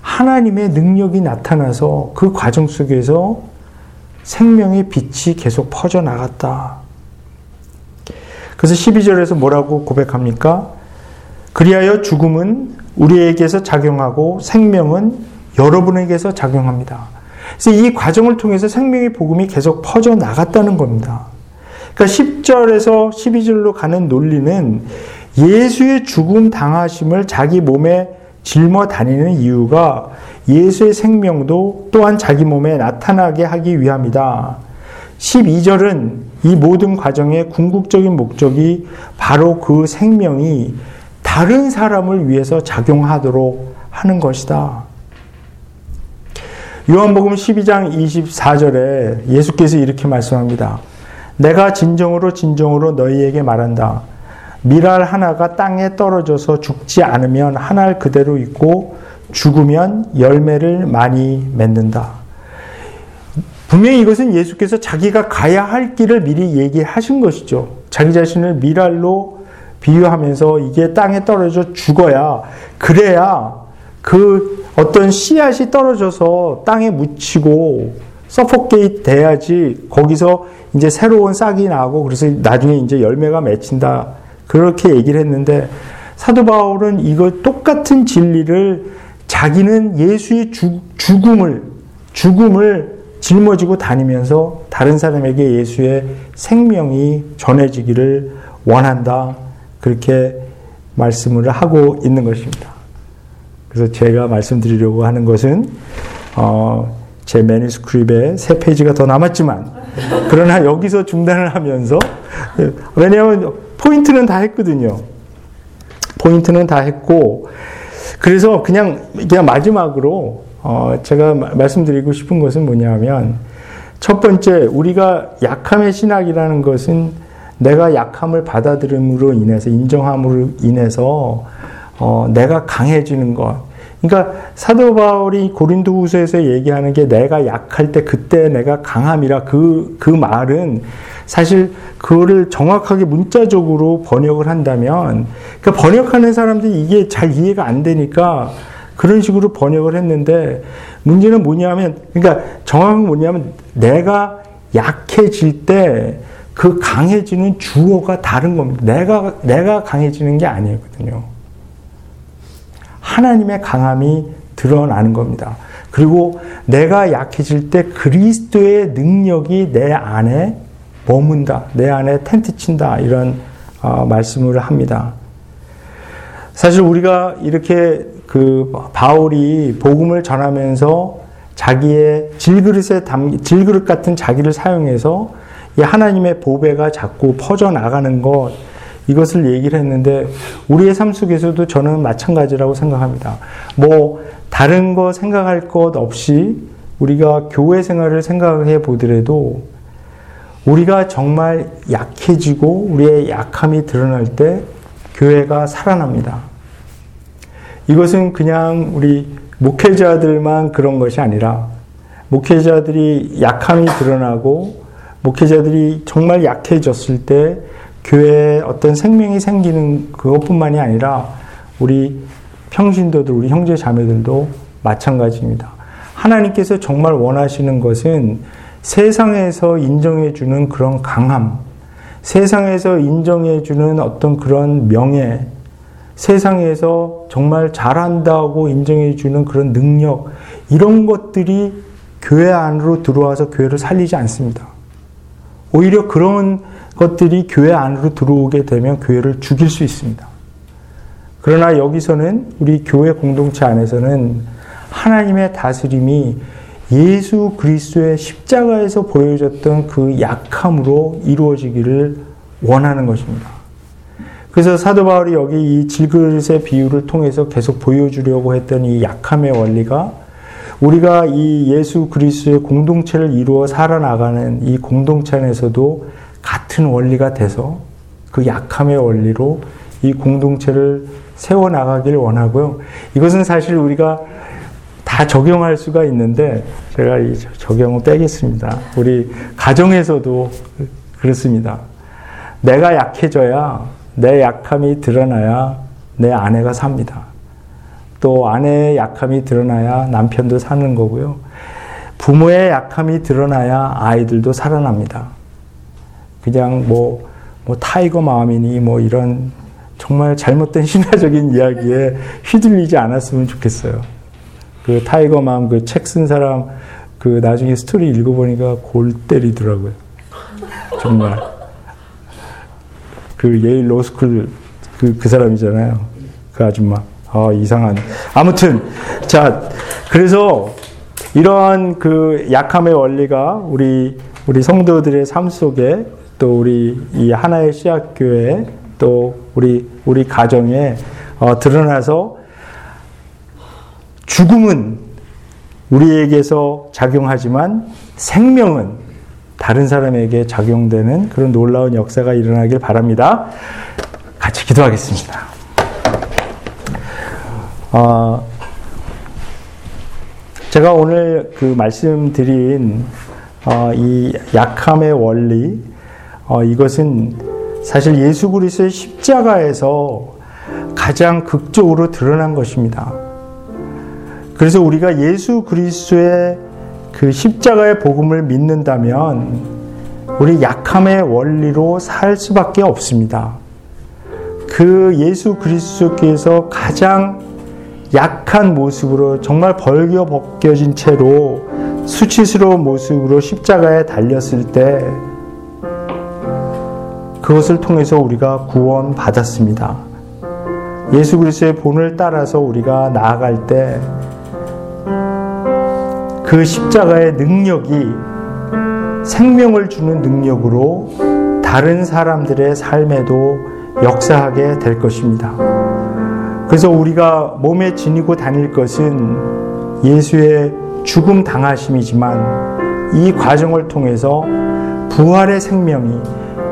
하나님의 능력이 나타나서 그 과정 속에서 생명의 빛이 계속 퍼져나갔다. 그래서 12절에서 뭐라고 고백합니까? 그리하여 죽음은 우리에게서 작용하고 생명은 여러분에게서 작용합니다. 그래서 이 과정을 통해서 생명의 복음이 계속 퍼져 나갔다는 겁니다. 그러니까 10절에서 12절로 가는 논리는 예수의 죽음 당하심을 자기 몸에 짊어 다니는 이유가 예수의 생명도 또한 자기 몸에 나타나게 하기 위함이다. 12절은 이 모든 과정의 궁극적인 목적이 바로 그 생명이 다른 사람을 위해서 작용하도록 하는 것이다. 요한복음 12장 24절에 예수께서 이렇게 말씀합니다. 내가 진정으로 진정으로 너희에게 말한다. 미랄 하나가 땅에 떨어져서 죽지 않으면 하나 그대로 있고 죽으면 열매를 많이 맺는다. 분명히 이것은 예수께서 자기가 가야 할 길을 미리 얘기하신 것이죠. 자기 자신을 밀알로 비유하면서 이게 땅에 떨어져 죽어야 그래야 그 어떤 씨앗이 떨어져서 땅에 묻히고 suffocate 돼야지 거기서 이제 새로운 싹이 나고 그래서 나중에 이제 열매가 맺힌다. 그렇게 얘기를 했는데 사도 바울은 이거 똑같은 진리를 자기는 예수의 주, 죽음을 죽음을 짊어지고 다니면서 다른 사람에게 예수의 생명이 전해지기를 원한다. 그렇게 말씀을 하고 있는 것입니다. 그래서 제가 말씀드리려고 하는 것은 어, 제 매니스크립에 세 페이지가 더 남았지만 그러나 여기서 중단을 하면서 왜냐하면 포인트는 다 했거든요. 포인트는 다 했고 그래서 그냥 그냥 마지막으로 어 제가 말씀드리고 싶은 것은 뭐냐면 첫 번째 우리가 약함의 신학이라는 것은 내가 약함을 받아들임으로 인해서 인정함으로 인해서 어 내가 강해지는 것 그러니까 사도 바울이 고린도 후서에서 얘기하는 게 내가 약할 때 그때 내가 강함이라 그그 그 말은 사실 그거를 정확하게 문자적으로 번역을 한다면 그러니까 번역하는 사람들이 이게 잘 이해가 안 되니까 그런 식으로 번역을 했는데 문제는 뭐냐면 그러니까 정확한 뭐냐면 내가 약해질 때 그 강해지는 주어가 다른 겁니다. 내가 내가 강해지는 게 아니거든요. 하나님의 강함이 드러나는 겁니다. 그리고 내가 약해질 때 그리스도의 능력이 내 안에 머문다. 내 안에 텐트 친다. 이런 어, 말씀을 합니다. 사실 우리가 이렇게 그 바울이 복음을 전하면서 자기의 질그릇에 담 질그릇 같은 자기를 사용해서 이 하나님의 보배가 자꾸 퍼져 나가는 것 이것을 얘기를 했는데 우리의 삶 속에서도 저는 마찬가지라고 생각합니다. 뭐 다른 거 생각할 것 없이 우리가 교회 생활을 생각해 보더라도 우리가 정말 약해지고 우리의 약함이 드러날 때 교회가 살아납니다. 이것은 그냥 우리 목회자들만 그런 것이 아니라 목회자들이 약함이 드러나고 목회자들이 정말 약해졌을 때 교회에 어떤 생명이 생기는 그것뿐만이 아니라 우리 평신도들, 우리 형제 자매들도 마찬가지입니다. 하나님께서 정말 원하시는 것은 세상에서 인정해주는 그런 강함, 세상에서 인정해주는 어떤 그런 명예, 세상에서 정말 잘한다고 인정해주는 그런 능력, 이런 것들이 교회 안으로 들어와서 교회를 살리지 않습니다. 오히려 그런 것들이 교회 안으로 들어오게 되면 교회를 죽일 수 있습니다. 그러나 여기서는 우리 교회 공동체 안에서는 하나님의 다스림이 예수 그리스도의 십자가에서 보여줬던 그 약함으로 이루어지기를 원하는 것입니다. 그래서 사도 바울이 여기 이 질그릇의 비유를 통해서 계속 보여주려고 했던 이 약함의 원리가 우리가 이 예수 그리스도의 공동체를 이루어 살아나가는 이 공동체 안에서도 같은 원리가 돼서 그 약함의 원리로 이 공동체를 세워나가기를 원하고요. 이것은 사실 우리가 다 적용할 수가 있는데 제가 이 적용을 빼겠습니다. 우리 가정에서도 그렇습니다. 내가 약해져야 내 약함이 드러나야 내 아내가 삽니다. 또 아내의 약함이 드러나야 남편도 사는 거고요. 부모의 약함이 드러나야 아이들도 살아납니다. 그냥 뭐, 뭐 tiger mom이니 뭐 이런 정말 잘못된 신화적인 이야기에 휘둘리지 않았으면 좋겠어요. 그 tiger mom 그 책 쓴 사람 그 나중에 스토리 읽어보니까 골 때리더라고요. 정말. 그 예일 로스쿨 그, 그 사람이잖아요. 그 아줌마. 아, 이상한. 아무튼, 자, 그래서 이러한 그 약함의 원리가 우리, 우리 성도들의 삶 속에 또 우리 이 하나의 씨앗교회 또 우리, 우리 가정에 어, 드러나서 죽음은 우리에게서 작용하지만 생명은 다른 사람에게 작용되는 그런 놀라운 역사가 일어나길 바랍니다. 같이 기도하겠습니다. 어, 제가 오늘 그 말씀드린 어, 이 약함의 원리, 어, 이것은 사실 예수 그리스도의 십자가에서 가장 극적으로 드러난 것입니다. 그래서 우리가 예수 그리스도의 그 십자가의 복음을 믿는다면 우리 약함의 원리로 살 수밖에 없습니다. 그 예수 그리스도께서 가장 약한 모습으로 정말 벌겨 벗겨진 채로 수치스러운 모습으로 십자가에 달렸을 때 그것을 통해서 우리가 구원 받았습니다. 예수 그리스도의 본을 따라서 우리가 나아갈 때 그 십자가의 능력이 생명을 주는 능력으로 다른 사람들의 삶에도 역사하게 될 것입니다. 그래서 우리가 몸에 지니고 다닐 것은 예수의 죽음 당하심이지만 이 과정을 통해서 부활의 생명이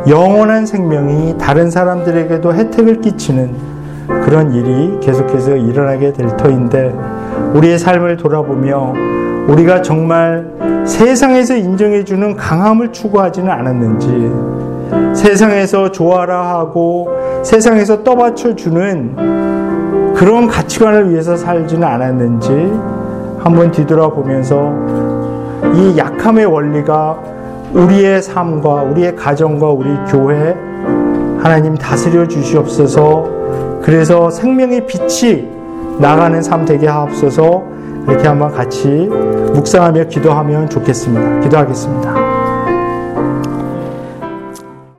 영원한 생명이 다른 사람들에게도 혜택을 끼치는 그런 일이 계속해서 일어나게 될 터인데 우리의 삶을 돌아보며 우리가 정말 세상에서 인정해주는 강함을 추구하지는 않았는지, 세상에서 좋아라 하고 세상에서 떠받쳐주는 그런 가치관을 위해서 살지는 않았는지 한번 뒤돌아보면서 이 약함의 원리가 우리의 삶과 우리의 가정과 우리 교회 하나님 다스려 주시옵소서. 그래서 생명의 빛이 나가는 삶 되게 하옵소서 이렇게 한번 같이 묵상하며 기도하면 좋겠습니다. 기도하겠습니다.